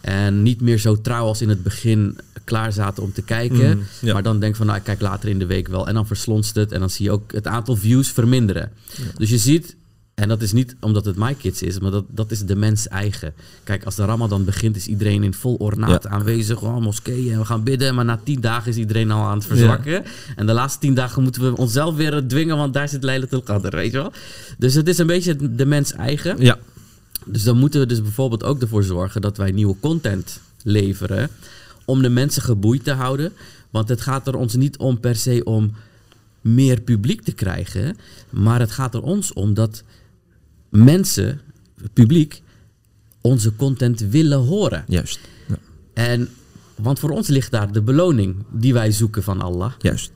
En niet meer zo trouw als in het begin klaar zaten om te kijken. Ja. Maar dan denk van, nou, ik kijk later in de week wel. En dan verslonst het. En dan zie je ook het aantal views verminderen. Dus je ziet, en dat is niet omdat het My Kids is, maar dat, dat is de mens eigen. Kijk, als de Ramadan begint, is iedereen in vol ornaat aanwezig. Gewoon moskeeën en we gaan bidden. Maar na tien dagen is iedereen al aan het verzwakken. En de laatste tien dagen moeten we onszelf weer dwingen, want daar zit Laylatul Qadr, weet je wel. Dus het is een beetje de mens eigen. Ja, Dus dan moeten we dus bijvoorbeeld ook ervoor zorgen dat wij nieuwe content leveren. Om de mensen geboeid te houden. Want het gaat er ons niet om per se om meer publiek te krijgen. Maar het gaat er ons om dat mensen, publiek, onze content willen horen. juist. Ja, En, want voor ons ligt daar de beloning die wij zoeken van Allah juist.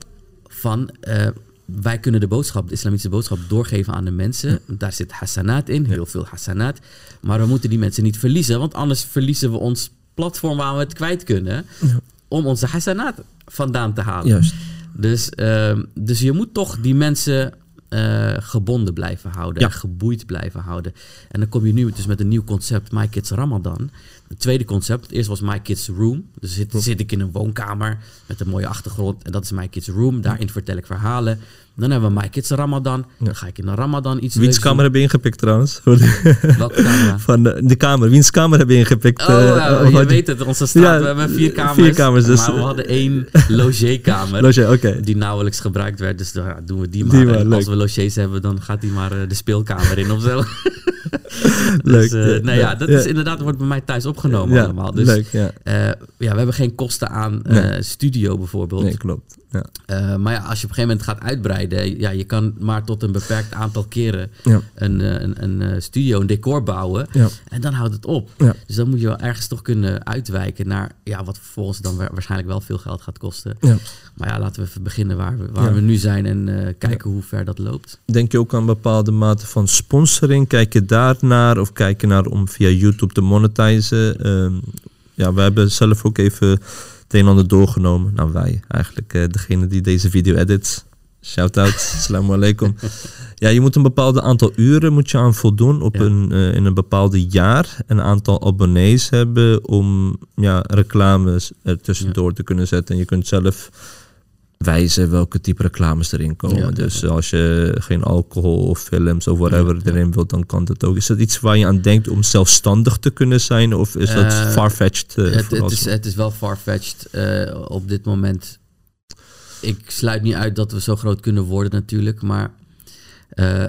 van eh, wij kunnen de boodschap, de islamitische boodschap, doorgeven aan de mensen. Daar zit hasanaat in, heel veel hasanaat. Maar we moeten die mensen niet verliezen, want anders verliezen we ons platform waar we het kwijt kunnen. Om onze hasanaat vandaan te halen. Juist. Dus, ehm, dus je moet toch die mensen eh, gebonden blijven houden. Ja. En geboeid blijven houden. En dan kom je nu dus met een nieuw concept, My Kids Ramadan. Het tweede concept, het eerste was My Kids Room. Dus zit, zit ik in een woonkamer met een mooie achtergrond. En dat is My Kids Room. Daarin vertel ik verhalen. Dan hebben we My Kids Ramadan. Dan ga ik in de Ramadan iets Wiens kamer heb je ingepikt trouwens? Welke camera? Van de, de kamer. Wiens kamer heb je ingepikt? Oh, eh, of je had weet het, onze straat, Ja, we hebben vier kamers. vier kamers, dus- Maar we hadden één logeerkamer. Loge, oké. Die nauwelijks gebruikt werd, dus dan ja, doen we die maar. Die maar, En leuk. als we logies hebben, dan gaat die maar eh, de speelkamer in of zo. Leuk. Dus, ja, nou ja, dat is inderdaad wordt bij mij thuis opgenomen Ja, allemaal. Dus leuk, ja. ja, we hebben geen kosten aan Nee. studio bijvoorbeeld. Nee, klopt. Ja. Eh, maar ja, als je op een gegeven moment gaat uitbreiden, ja, je kan maar tot een beperkt aantal keren Ja. een, eh, een, een eh, studio, een decor bouwen. Ja. En dan houdt het op. Ja. Dus dan moet je wel ergens toch kunnen uitwijken naar ja, wat vervolgens dan wa- waarschijnlijk wel veel geld gaat kosten. Ja. Maar ja, laten we even beginnen waar we, waar we nu zijn en kijken hoe ver dat loopt. Denk je ook aan bepaalde mate van sponsoring? Kijk je daar naar of kijk je naar om via YouTube te monetizen? Ehm, ja, we hebben zelf ook even het een en ander doorgenomen. Nou, wij eigenlijk, eh, degene die deze video edit. Shout-out, assalamu alaikum. Ja, je moet een bepaald aantal uren moet je aan voldoen op Ja. een, eh, in een bepaalde jaar. Een aantal abonnees hebben om ja, reclames er tussendoor te kunnen zetten. En je kunt zelf wijzen welke type reclames erin komen. Ja, ja, dus als je geen alcohol of films of whatever Ja, erin wilt, dan kan dat ook. Is dat iets waar je aan denkt om zelfstandig te kunnen zijn? Of is dat Eh, farfetched? eh, het, is, het is wel farfetched eh, op dit moment. Ik sluit niet uit dat we zo groot kunnen worden natuurlijk. Maar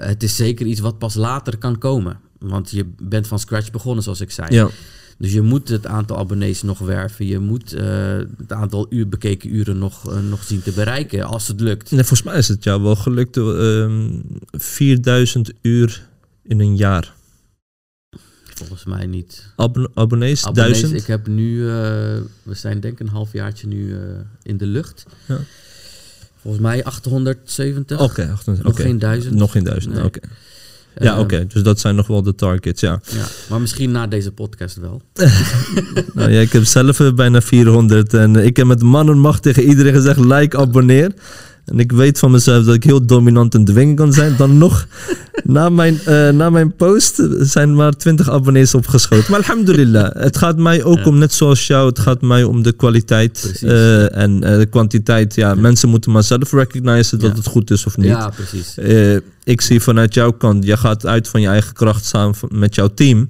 het is zeker iets wat pas later kan komen. Want je bent van scratch begonnen, zoals ik zei. ja. Dus je moet het aantal abonnees nog werven. Je moet eh, het aantal uur bekeken uren nog, eh, nog zien te bereiken, als het lukt. Volgens mij is het jou wel gelukt. ehm 4000 uur in een jaar. Volgens mij niet. Abon- abonnees, Abonnees, 1000? ik heb nu, eh, we zijn denk ik een halfjaartje nu eh, in de lucht. Ja. Volgens mij 870. Oké, 28, Nog geen duizend. Nog geen duizend, Nee. oké. Ja, Eh, oké. Dus dat zijn nog wel de targets, ja. Ja, maar misschien na deze podcast wel. nou, ja ik heb zelf eh, bijna 400 en ik heb met man en macht tegen iedereen gezegd, like, abonneer. En ik weet van mezelf dat ik heel dominant en dwingend kan zijn. Dan nog, na mijn, eh, na mijn post zijn maar 20 abonnees opgeschoten. Maar alhamdulillah, het gaat mij ook Ja. om, net zoals jou, het gaat mij om de kwaliteit eh, en eh, de kwantiteit. Ja, mensen moeten maar zelf recognizen dat Ja. het goed is of niet. Ja, precies. Ik zie vanuit jouw kant, je gaat uit van je eigen kracht samen met jouw team.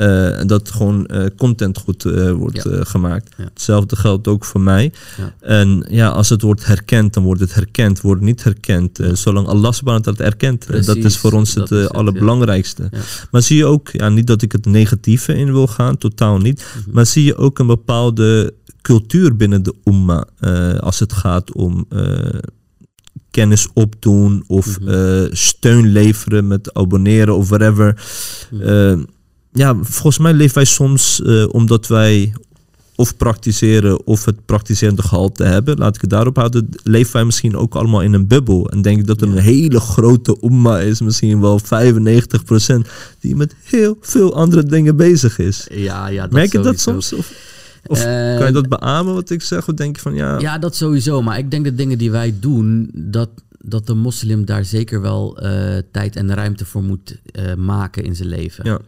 En dat gewoon eh, content goed eh, wordt Ja. gemaakt. Ja. Hetzelfde geldt ook voor mij. Ja. En ja, als het wordt herkend, dan wordt het herkend. Wordt niet herkend, zolang Allah subhanahu wa ta'ala het erkent. eh, dat is voor ons het allerbelangrijkste. Maar zie je ook, ja, niet dat ik het negatieve in wil gaan, totaal niet. Mhm. Maar zie je ook een bepaalde cultuur binnen de umma. als het gaat om kennis opdoen of Mhm. steun leveren met abonneren of whatever. Eh, ja, volgens mij leven wij soms eh, omdat wij of praktiseren of het praktiserende gehalte hebben, laat ik het daarop houden, leven wij misschien ook allemaal in een bubbel. En denk ik dat er een hele grote umma is, misschien wel 95%, die met heel veel andere dingen bezig is. Ja, ja, dat Merk je dat soms? Of, of Eh, kan je dat beamen wat ik zeg? Of denk je van ja, Ja, dat sowieso. Maar ik denk de dingen die wij doen, dat, dat de moslim daar zeker wel eh, tijd en ruimte voor moet maken in zijn leven. Ja.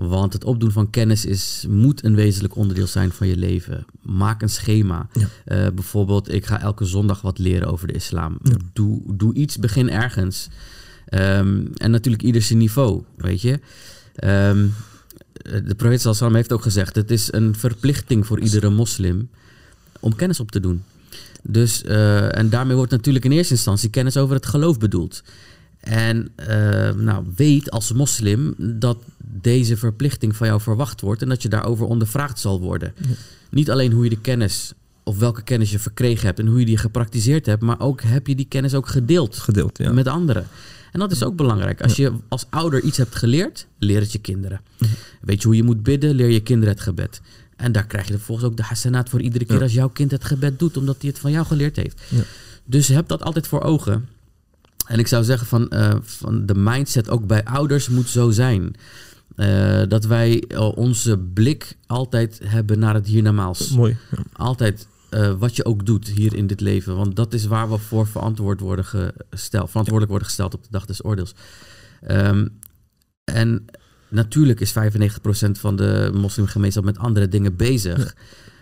Want het opdoen van kennis is, moet een wezenlijk onderdeel zijn van je leven. Maak een schema. Ja. Eh, bijvoorbeeld, ik ga elke zondag wat leren over de islam. Doe, doe iets, begin ergens. Ehm, en natuurlijk ieder zijn niveau, weet je. Ehm, de profeet sallam heeft ook gezegd... het is een verplichting voor iedere moslim om kennis op te doen. Dus, eh, en daarmee wordt natuurlijk in eerste instantie kennis over het geloof bedoeld. En eh, nou, weet als moslim dat deze verplichting van jou verwacht wordt en dat je daarover ondervraagd zal worden. Niet alleen hoe je de kennis of welke kennis je verkregen hebt en hoe je die gepraktiseerd hebt, maar ook heb je die kennis ook gedeeld gedeeld. Ja. met anderen. En dat is ook belangrijk. Als je als ouder iets hebt geleerd, leer het je kinderen. Weet je hoe je moet bidden, leer je kinderen het gebed. En daar krijg je vervolgens ook de hasanaat voor iedere keer Ja. als jouw kind het gebed doet, omdat hij het van jou geleerd heeft. Ja. Dus heb dat altijd voor ogen. En ik zou zeggen van, eh, van de mindset ook bij ouders moet zo zijn. Eh, dat wij eh, onze blik altijd hebben naar het hiernamaals. Mooi. Ja. Altijd wat je ook doet hier in dit leven. Want dat is waar we voor verantwoord worden gesteld, verantwoordelijk worden gesteld op de dag des oordeels. Ehm, en natuurlijk is 95% van de moslimgemeenschap met andere dingen bezig.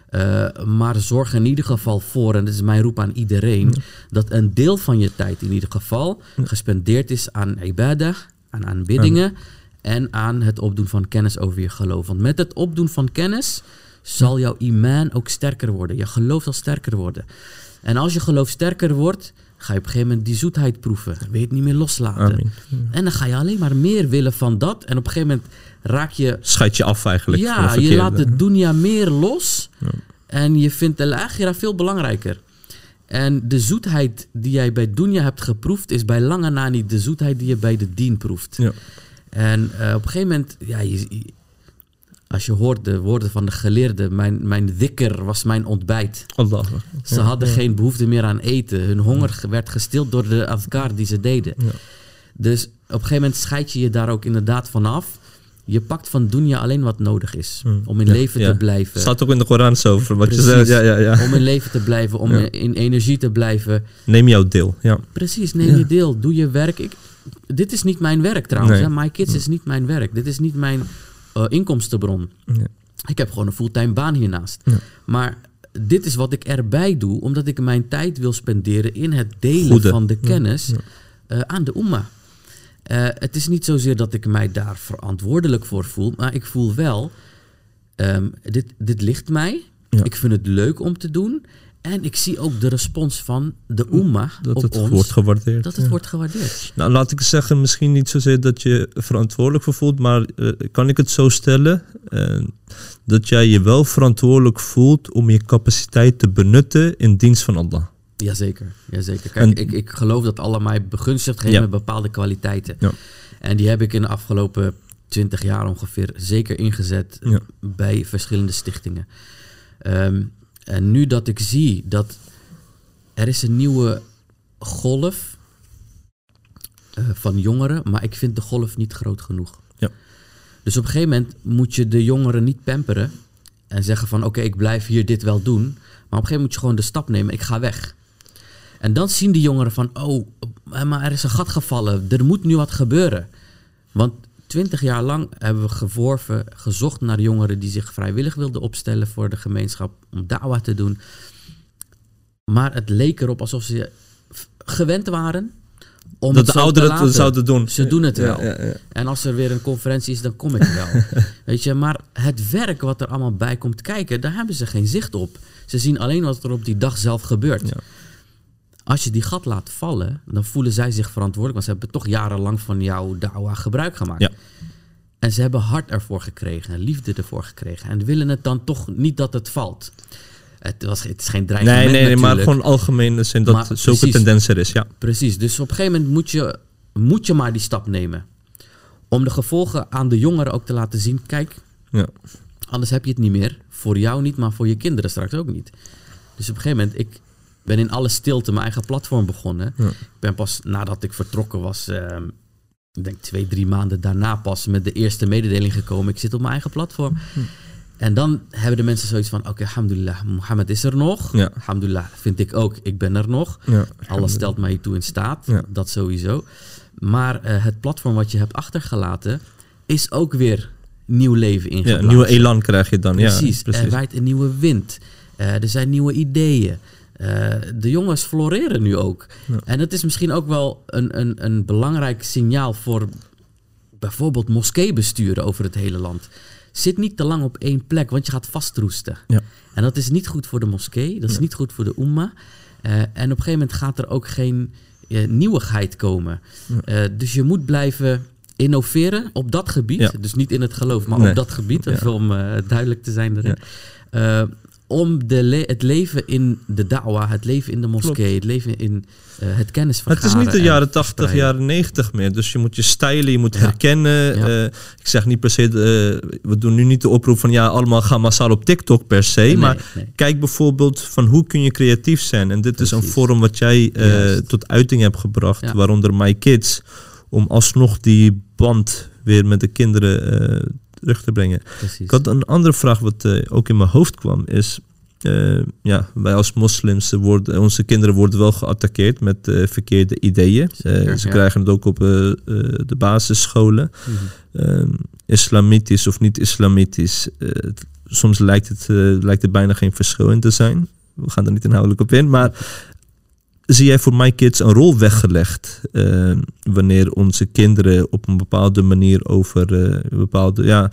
Eh, maar zorg in ieder geval voor, en dit is mijn roep aan iedereen, dat een deel van je tijd in ieder geval gespendeerd is aan ibadah, aan aanbiddingen en aan het opdoen van kennis over je geloof. Want met het opdoen van kennis zal jouw imaan ook sterker worden. Je geloof zal sterker worden. En als je geloof sterker wordt, ga je op een gegeven moment die zoetheid proeven. Wil je het niet meer loslaten. Amen. En dan ga je alleen maar meer willen van dat. En op een gegeven moment raak je Scheid je af eigenlijk. ja, je laat de dunya meer los. En je vindt de akhira veel belangrijker. En de zoetheid die jij bij dunya hebt geproefd... is bij lange na niet de zoetheid die je bij de dien proeft. Ja. En eh, op een gegeven moment... Ja, je- als je hoort de woorden van de geleerden... Mijn, mijn dikker was mijn ontbijt. Allah. Ze hadden geen behoefte meer aan eten. Hun honger ge- werd gestild door de afkar die ze deden. Ja. Dus op een gegeven moment scheid je je daar ook inderdaad vanaf. Je pakt van dunya alleen wat nodig is. Om in Ja, leven te blijven. Staat ook in de Koran zo over wat Precies. je zegt. Ja, ja, ja. Om in leven te blijven, om in energie te blijven. Neem jouw deel. Ja. Precies, neem je deel. Doe je werk. Ik, dit is niet mijn werk trouwens. Nee. My Kids is niet mijn werk. Dit is niet mijn eh, inkomstenbron. Ja. Ik heb gewoon een fulltime baan hiernaast. Ja. Maar dit is wat ik erbij doe, omdat ik mijn tijd wil spenderen in het delen Goede. van de kennis eh, aan de Umma. Eh, het is niet zozeer dat ik mij daar verantwoordelijk voor voel, maar ik voel wel, ehm, dit, dit ligt mij. Ja. Ik vind het leuk om te doen. En ik zie ook de respons van de Umma Dat op het ons. wordt gewaardeerd. dat het ja. wordt gewaardeerd. Nou, laat ik zeggen, misschien niet zozeer dat je verantwoordelijk voor voelt, maar eh, kan ik het zo stellen eh, dat jij je wel verantwoordelijk voelt om je capaciteit te benutten in dienst van Allah. Jazeker, jazeker. Kijk, En- ik, ik geloof dat Allah mij begunstigd heeft Ja. met bepaalde kwaliteiten. Ja. En die heb ik in de afgelopen twintig jaar ongeveer zeker ingezet bij verschillende stichtingen. Ehm, en nu dat ik zie dat er is een nieuwe golf eh, van jongeren, maar ik vind de golf niet groot genoeg. Ja. Dus op een gegeven moment moet je de jongeren niet pamperen en zeggen van oké, ik blijf hier dit wel doen. Maar op een gegeven moment moet je gewoon de stap nemen, ik ga weg. En dan zien die jongeren van, oh, maar er is een gat gevallen, er moet nu wat gebeuren. Want twintig jaar lang hebben we geworven, gezocht naar jongeren die zich vrijwillig wilden opstellen voor de gemeenschap om da'wah te doen. Maar het leek erop alsof ze gewend waren om dat het de ouderen het zouden doen. Ze doen het Ja, wel. ja, ja. En als er weer een conferentie is, dan kom ik wel. Weet je, maar het werk wat er allemaal bij komt kijken, daar hebben ze geen zicht op. Ze zien alleen wat er op die dag zelf gebeurt. Als je die gat laat vallen, dan voelen zij zich verantwoordelijk. Want ze hebben toch jarenlang van jouw dawa gebruik gemaakt. Ja. En ze hebben hart ervoor gekregen, liefde ervoor gekregen. En willen het dan toch niet dat het valt. Het, was, het is geen dreigement Nee, nee, nee, maar gewoon algemeen zin dat Maar zulke precies. tendens er is. Ja. Precies, dus op een gegeven moment moet je, moet je maar die stap nemen. Om de gevolgen aan de jongeren ook te laten zien. Kijk, Ja. anders heb je het niet meer. Voor jou niet, maar voor je kinderen straks ook niet. Dus op een gegeven moment, ik ben in alle stilte mijn eigen platform begonnen. Ja. Ik ben pas nadat ik vertrokken was, ehm, ik denk twee, drie maanden daarna pas met de eerste mededeling gekomen. Ik zit op mijn eigen platform. Hm. En dan hebben de mensen zoiets van, oké, alhamdulillah, Mohammed is er nog. Ja. Alhamdulillah, vind ik ook, ik ben er nog. Ja. Allah stelt mij toe in staat, Ja. dat sowieso. Maar eh, het platform wat je hebt achtergelaten, is ook weer nieuw leven Ja, ingeblazen. een nieuwe elan krijg je dan. Precies, Ja, precies. er waait een nieuwe wind. Eh, er zijn nieuwe ideeën. Eh, de jongens floreren nu ook. Ja. En het is misschien ook wel een, een, een belangrijk signaal voor bijvoorbeeld moskeebesturen over het hele land. Zit niet te lang op één plek, want je gaat vastroesten. Ja. En dat is niet goed voor de moskee, dat is niet goed voor de umma. Eh, en op een gegeven moment gaat er ook geen eh, nieuwigheid komen. Dus je moet blijven innoveren op dat gebied. Dus niet in het geloof, maar Nee. op dat gebied. Om duidelijk te zijn erin. Om de le- het leven in de da'wa, het leven in de moskee, het leven in eh, het kennis het is niet de jaren 80, jaren 90 meer. Dus je moet je stijlen, je moet Ja. herkennen. Ja. Eh, ik zeg niet per se, eh, we doen nu niet de oproep van ja, allemaal gaan massaal op TikTok per se. Nee, maar nee. kijk bijvoorbeeld van hoe kun je creatief zijn. En dit is een vorm wat jij tot uiting hebt gebracht, Ja. waaronder My Kids. Om alsnog die band weer met de kinderen terug te brengen. Precies. Ik had een andere vraag wat eh, ook in mijn hoofd kwam, is... eh, ja, wij als moslims, worden, onze kinderen worden wel geattaqueerd met eh, verkeerde ideeën. Zeker, ze ja. krijgen het ook op de basisscholen. Ehm, islamitisch of niet islamitisch. soms lijkt het, lijkt er bijna geen verschil in te zijn. We gaan er niet inhoudelijk op in. Maar zie jij voor My Kids een rol weggelegd eh, wanneer onze kinderen op een bepaalde manier over eh, bepaalde. Ja,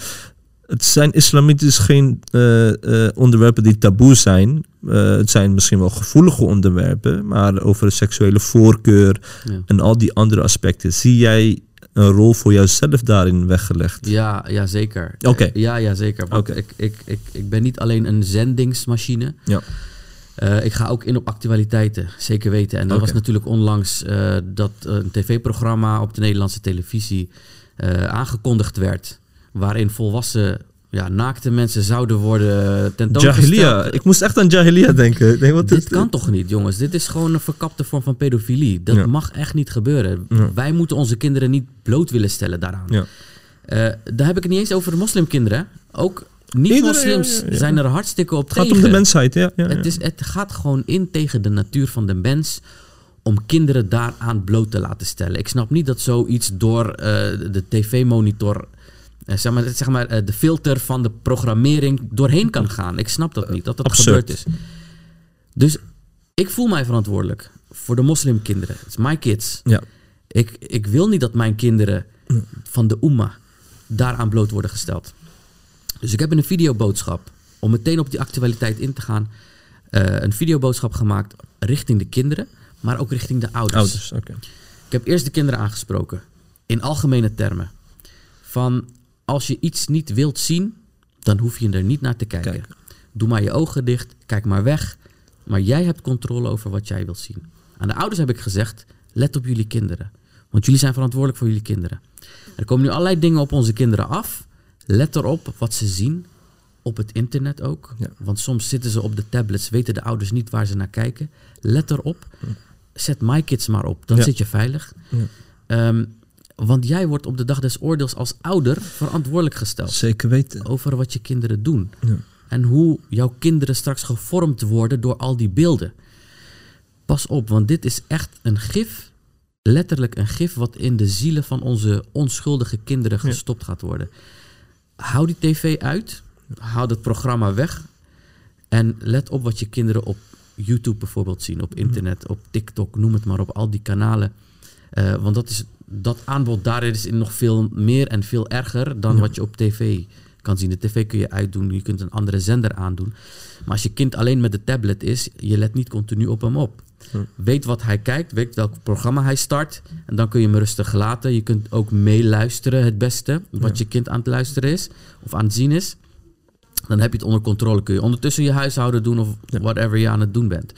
het zijn islamitisch geen eh, onderwerpen die taboe zijn. Het zijn misschien wel gevoelige onderwerpen, maar over seksuele voorkeur Ja. en al die andere aspecten. Zie jij een rol voor jouzelf daarin weggelegd? Ja, ja, zeker. Oké. Ja, ja, zeker. Want Oké. ik, ik, ik, ik ben niet alleen een zendingsmachine. Ja. Eh, ik ga ook in op activiteiten, zeker weten. En dat was natuurlijk onlangs eh, dat een tv-programma op de Nederlandse televisie eh, aangekondigd werd. Waarin volwassen, ja, naakte mensen zouden worden tentoongesteld. Jahiliya. Ik moest echt aan Jahiliya denken. Ik denk, wat Dit kan toch niet, jongens? Dit is gewoon een verkapte vorm van pedofilie. Dat Ja. mag echt niet gebeuren. Ja. Wij moeten onze kinderen niet bloot willen stellen daaraan. Ja. Daar heb ik het niet eens over de moslimkinderen. Ook niet-moslims zijn er hartstikke op Het gaat tegen. om de mensheid, ja. Het, is, het gaat gewoon in tegen de natuur van de mens om kinderen daaraan bloot te laten stellen. Ik snap niet dat zoiets door eh, de tv-monitor eh, zeg maar, zeg maar, eh, de filter van de programmering doorheen kan gaan. Ik snap dat niet, dat dat Absurd. gebeurd is. Dus ik voel mij verantwoordelijk voor de moslimkinderen. Het is my kids. Ja. Ik, ik wil niet dat mijn kinderen van de Oemma daaraan bloot worden gesteld. Dus ik heb een videoboodschap, om meteen op die actualiteit in te gaan, eh, een videoboodschap gemaakt richting de kinderen, maar ook richting de ouders. Ouders, oké. Ik heb eerst de kinderen aangesproken, in algemene termen. Van als je iets niet wilt zien, dan hoef je er niet naar te kijken. Kijk. Doe maar je ogen dicht, kijk maar weg. Maar jij hebt controle over wat jij wilt zien. Aan de ouders heb ik gezegd, let op jullie kinderen. Want jullie zijn verantwoordelijk voor jullie kinderen. Er komen nu allerlei dingen op onze kinderen af. Let erop wat ze zien. Op het internet ook. Ja. Want soms zitten ze op de tablets, weten de ouders niet waar ze naar kijken. Let erop. Zet MyKids maar op, dan Ja. zit je veilig. Ja. Ehm, want jij wordt op de dag des oordeels als ouder verantwoordelijk gesteld Zeker weten. over wat je kinderen doen. Ja. En hoe jouw kinderen straks gevormd worden door al die beelden. Pas op, want dit is echt een gif. Letterlijk een gif wat in de zielen van onze onschuldige kinderen gestopt gaat worden. Hou die tv uit. Hou het programma weg. En let op wat je kinderen op YouTube bijvoorbeeld zien. Op internet, op TikTok, noem het maar op. Al die kanalen. Eh, want dat, is, dat aanbod daar is nog veel meer en veel erger dan Ja. wat je op tv kan zien. De tv kun je uitdoen, je kunt een andere zender aandoen. Maar als je kind alleen met de tablet is, je let niet continu op hem op. Weet wat hij kijkt, weet welk programma hij start. En dan kun je hem rustig laten. Je kunt ook meeluisteren het beste. Wat je kind aan het luisteren is of aan het zien is. Dan heb je het onder controle. Kun je ondertussen je huishouden doen of whatever je aan het doen bent.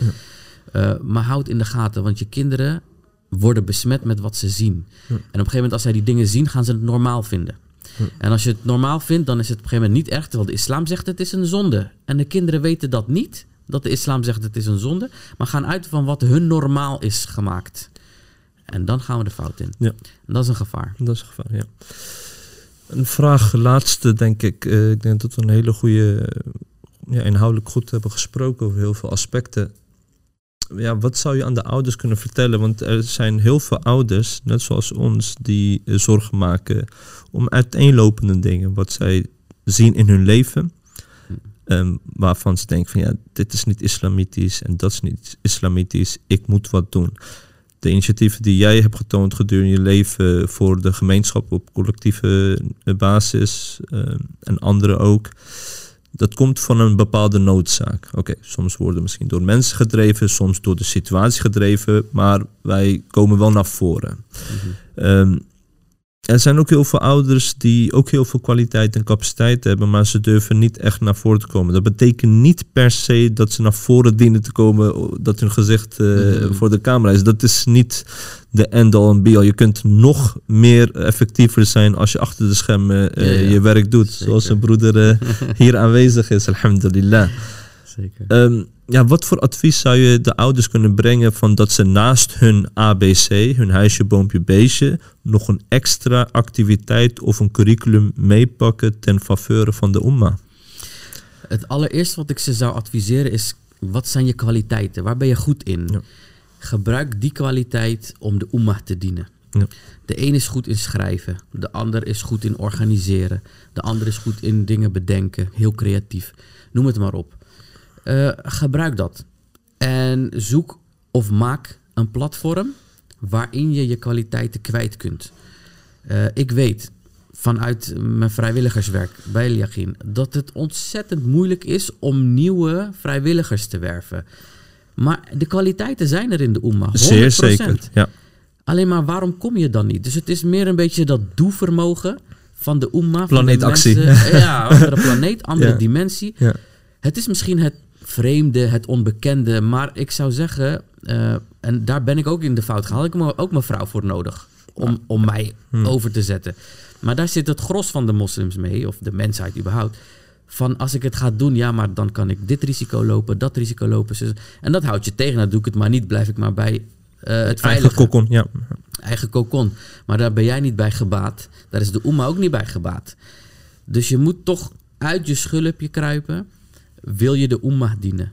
Eh, maar houd in de gaten, want je kinderen worden besmet met wat ze zien. En op een gegeven moment als zij die dingen zien, gaan ze het normaal vinden. En als je het normaal vindt, dan is het op een gegeven moment niet erg. Terwijl de islam zegt het is een zonde. En de kinderen weten dat niet, dat de islam zegt het is een zonde. Maar gaan uit van wat hun normaal is gemaakt. En dan gaan we de fout in. Ja. En dat is een gevaar. Dat is een gevaar, ja. Een vraag, laatste denk ik. Eh, ik denk dat we een hele goede, eh, ja, inhoudelijk goed hebben gesproken over heel veel aspecten. Ja, wat zou je aan de ouders kunnen vertellen? Want er zijn heel veel ouders, net zoals ons, die eh, zorgen maken om uiteenlopende dingen. Wat zij zien in hun leven. Ehm, waarvan ze denken van ja, dit is niet islamitisch en dat is niet islamitisch. Ik moet wat doen de initiatieven die jij hebt getoond gedurende je leven voor de gemeenschap op collectieve eh, basis eh, en anderen ook, dat komt van een bepaalde noodzaak. Oké, soms worden we misschien door mensen gedreven, soms door de situatie gedreven, maar wij komen wel naar voren. Ehm, er zijn ook heel veel ouders die ook heel veel kwaliteit en capaciteit hebben, maar ze durven niet echt naar voren te komen. Dat betekent niet per se dat ze naar voren dienen te komen, dat hun gezicht eh, Mhm. voor de camera is. Dat is niet de end-all en be-all. Je kunt nog meer effectiever zijn als je achter de schermen eh, Ja, ja. je werk doet. Zeker. Zoals een broeder eh, hier aanwezig is, alhamdulillah. Zeker. Ehm, ja, wat voor advies zou je de ouders kunnen brengen van dat ze naast hun ABC, hun huisje, boompje, beestje, nog een extra activiteit of een curriculum meepakken ten faveur van de umma? Het allereerste wat ik ze zou adviseren is: wat zijn je kwaliteiten? Waar ben je goed in? Ja. Gebruik die kwaliteit om de Ummah te dienen. Ja. De een is goed in schrijven, de ander is goed in organiseren, de ander is goed in dingen bedenken, heel creatief. Noem het maar op. Eh, gebruik dat. En zoek of maak een platform waarin je je kwaliteiten kwijt kunt. Eh, ik weet vanuit mijn vrijwilligerswerk bij El Yaqin dat het ontzettend moeilijk is om nieuwe vrijwilligers te werven. Maar de kwaliteiten zijn er in de Oemma. 100%. Zeer zeker. Ja. Alleen maar waarom kom je dan niet? Dus het is meer een beetje dat doevermogen van de de Planeetactie. Ja, andere planeet, andere Ja. dimensie. Ja. Het is misschien het vreemde, het onbekende. Maar ik zou zeggen, eh, en daar ben ik ook in de fout gegaan. Had ik me ook mijn vrouw voor nodig om, om mij Hmm. over te zetten. Maar daar zit het gros van de moslims mee, of de mensheid überhaupt. Van als ik het ga doen, ja, maar dan kan ik dit risico lopen, dat risico lopen. En dat houdt je tegen. Dan doe ik het maar niet, blijf ik maar bij eh, het Eigen veilige kokon, ja. eigen kokon. Maar daar ben jij niet bij gebaat. Daar is de Oema ook niet bij gebaat. Dus je moet toch uit je schulpje kruipen. Wil je de Oema dienen?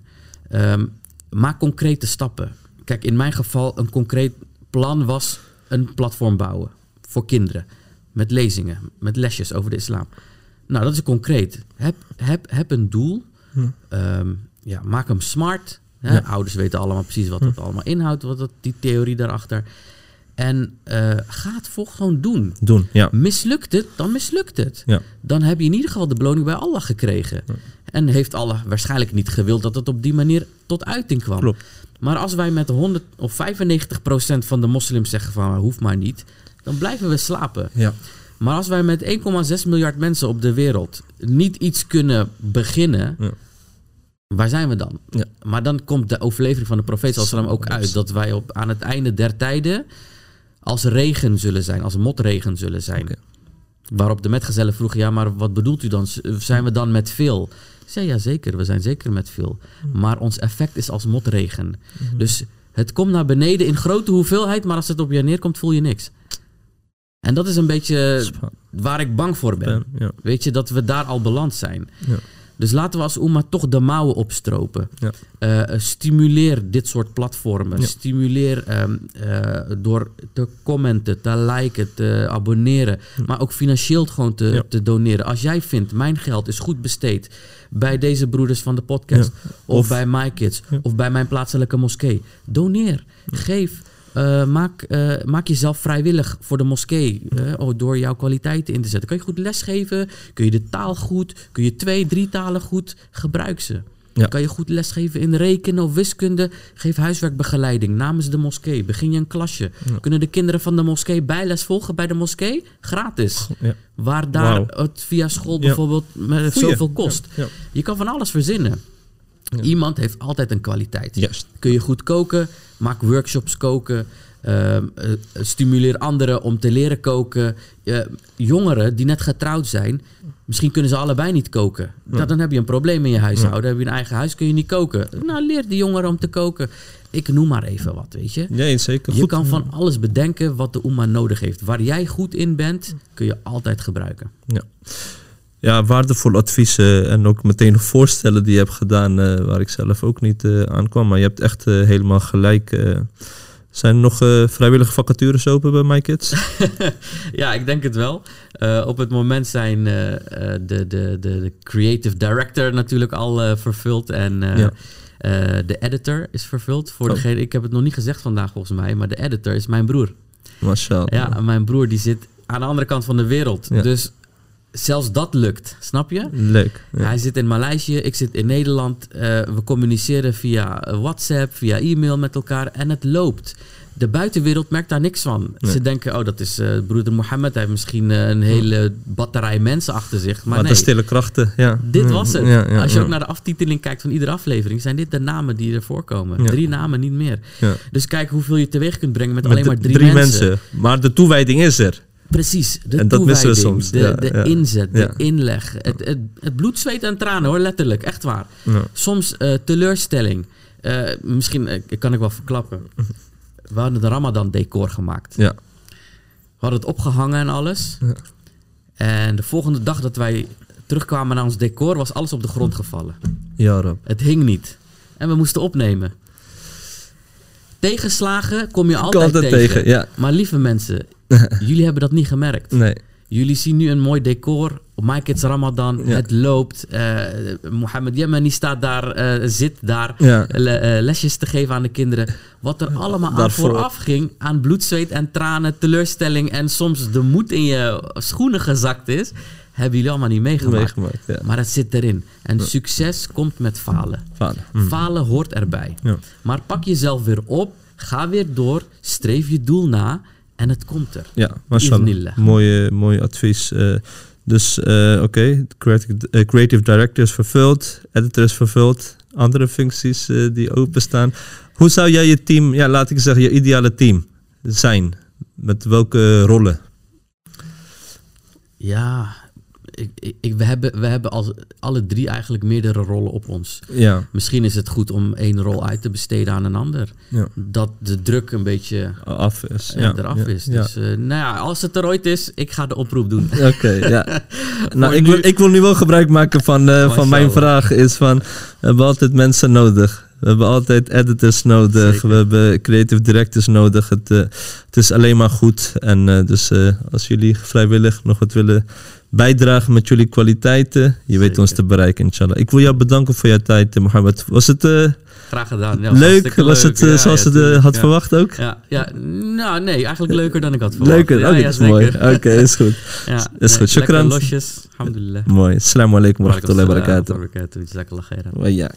Ehm, maak concrete stappen. Kijk, in mijn geval, een concreet plan was een platform bouwen voor kinderen. met lezingen, met lesjes over de islam. Nou, dat is concreet. Heb, heb, heb een doel. Ehm, ja, maak hem smart. Hè? Ja. Ouders weten allemaal precies wat het allemaal inhoudt, wat dat, die theorie daarachter. En eh, ga het voor gewoon doen. Doen, ja. Mislukt het, dan mislukt het. Ja. Dan heb je in ieder geval de beloning bij Allah gekregen. En heeft Allah waarschijnlijk niet gewild dat het op die manier tot uiting kwam. Klopt. Maar als wij met 100 of 95% van de moslims zeggen van hoeft maar niet, dan blijven we slapen. Ja. Maar als wij met 1,6 miljard mensen op de wereld niet iets kunnen beginnen, Ja. waar zijn we dan? Ja. Maar dan komt de overlevering van de profeet sallam ook uit dat wij op, aan het einde der tijden als regen zullen zijn, als motregen zullen zijn. Waarop de metgezellen vroegen, ja, maar wat bedoelt u dan? Zijn we dan met veel? Ik zei, ja, zeker, we zijn zeker met veel. Maar ons effect is als motregen. Dus het komt naar beneden in grote hoeveelheid, maar als het op je neerkomt, voel je niks. En dat is een beetje waar ik bang voor ben. Ja. Weet je, dat we daar al beland zijn. Ja. Dus laten we als Oema toch de mouwen opstropen. Ja. Eh, eh, stimuleer dit soort platformen. Ja. Stimuleer ehm, eh, door te commenten, te liken, te abonneren. Maar ook financieel gewoon te, te doneren. Als jij vindt, mijn geld is goed besteed bij deze broeders van de podcast. Of, Of- bij MyKids. Of bij mijn plaatselijke moskee. Doneer. Geef. Eh, maak, eh, maak jezelf vrijwillig voor de moskee eh, oh, door jouw kwaliteiten in te zetten. Kun je goed lesgeven? Kun je de taal goed? Kun je twee, drie talen goed? Gebruik ze. Ja. Kan je goed lesgeven in rekenen of wiskunde? Geef huiswerkbegeleiding namens de moskee. Begin je een klasje. Kunnen de kinderen van de moskee bijles volgen bij de moskee? Gratis. Ja. Waar daar het via school bijvoorbeeld met zoveel kost. Je kan van alles verzinnen. Iemand heeft altijd een kwaliteit. Juist. Kun je goed koken? Maak workshops koken. Ehm, eh, stimuleer anderen om te leren koken. Eh, jongeren die net getrouwd zijn, misschien kunnen ze allebei niet koken. Nou, dan heb je een probleem in je huishouden. Heb je een eigen huis, kun je niet koken. Nou, leer die jongeren om te koken. Ik noem maar even wat, weet je. Nee, zeker. Je Goed. kan van alles bedenken wat de Oema nodig heeft. Waar jij goed in bent, kun je altijd gebruiken. Ja. Ja, waardevol adviezen en ook meteen voorstellen die je hebt gedaan eh, waar ik zelf ook niet eh, aan kwam. Maar je hebt echt eh, helemaal gelijk. zijn er nog vrijwillige vacatures open bij MyKids? Ja, ik denk het wel. Op het moment zijn de, de, de, de creative director natuurlijk al vervuld. En Ja. de editor is vervuld. Voor Oh. degene, ik heb het nog niet gezegd vandaag volgens mij, maar de editor is mijn broer. Mashallah. Ja, mijn broer die zit aan de andere kant van de wereld. Ja. Dus zelfs dat lukt, snap je? Leuk. Ja. Hij zit in Maleisië, ik zit in Nederland. Eh, we communiceren via WhatsApp, via e-mail met elkaar en het loopt. De buitenwereld merkt daar niks van. Nee. Ze denken, oh, dat is eh, broeder Mohammed. Hij heeft misschien eh, een hele batterij mensen achter zich. Maar, nee, de stille krachten, ja. dit was het. Ja, ja, Als je ook naar de aftiteling kijkt van iedere aflevering, zijn dit de namen die er voorkomen. Drie namen, niet meer. Dus kijk hoeveel je teweeg kunt brengen met, Met alleen maar drie, mensen. Maar de toewijding is er. Precies, de En dat missen we soms, de, ja, de ja. inzet, de Ja. inleg. Het, het, het bloed, zweet en tranen hoor, letterlijk, echt waar. Soms eh, teleurstelling. Eh, misschien eh, kan ik wel verklappen. We hadden de Ramadan decor gemaakt. Ja. We hadden het opgehangen en alles. Ja. En de volgende dag dat wij terugkwamen naar ons decor, was alles op de grond gevallen. Ja, Rab. Het hing niet. En we moesten opnemen. Tegenslagen kom je altijd, altijd tegen. tegen, ja. Maar lieve mensen, jullie hebben dat niet gemerkt. Nee. Jullie zien nu een mooi decor My Kids Ramadan. Ja. Het loopt. eh Mohammed Yemeni staat daar, eh, zit daar. Ja. le- eh, lesjes te geven aan de kinderen. Wat er allemaal aan Daarvoor. vooraf ging. Aan bloed, zweet en tranen, teleurstelling. En soms de moed in je schoenen gezakt is. Hebben jullie allemaal niet meegemaakt. Meegemaakt, ja. Maar het zit erin. En succes komt met falen. Hm. Falen hoort erbij. Maar pak jezelf weer op. Ga weer door. Streef je doel na. En het komt er. Ja, mashallah. Iznillah. Mooi, advies. eh. dus eh, oké, creative, eh, creative director is vervuld, editor is vervuld, andere functies die openstaan. Hoe zou jij je team, ja, laat ik zeggen, je ideale team zijn? Met welke rollen? Ja, ik, ik, we hebben, we hebben als, alle drie eigenlijk meerdere rollen op ons. Ja, Misschien is het goed om één rol uit te besteden aan een ander. ja. Dat de druk een beetje af is. eh, Ja, eraf is. Dus eh, nou ja, als het er ooit is, ik ga de oproep doen. Oké, ja. nou, ik wil, ik wil nu wel gebruik maken van, eh, van mijn vraag. Is van, we hebben altijd mensen nodig. We hebben altijd editors nodig. Zeker. We hebben creative directors nodig. Het, eh, het is alleen maar goed. En eh, dus eh, als jullie vrijwillig nog wat willen bijdragen met jullie kwaliteiten, je weet ons te bereiken, inshallah. Ik wil jou bedanken voor jouw tijd, Mohammed. Was het Graag gedaan. Ja, leuk? Was het Ja, zoals ja, had verwacht ook? Ja, ja, nou nee, eigenlijk leuker dan ik had verwacht. Leuker? Ja, Oké, ja, dat is mooi. Oké, is goed. Ja, is nee, goed. Shukran. losjes. Alhamdulillah. Mooi. Assalamu alaikum wa rahmatullahi wa barakatuh. Jazakallah khairan. Wa iyyak.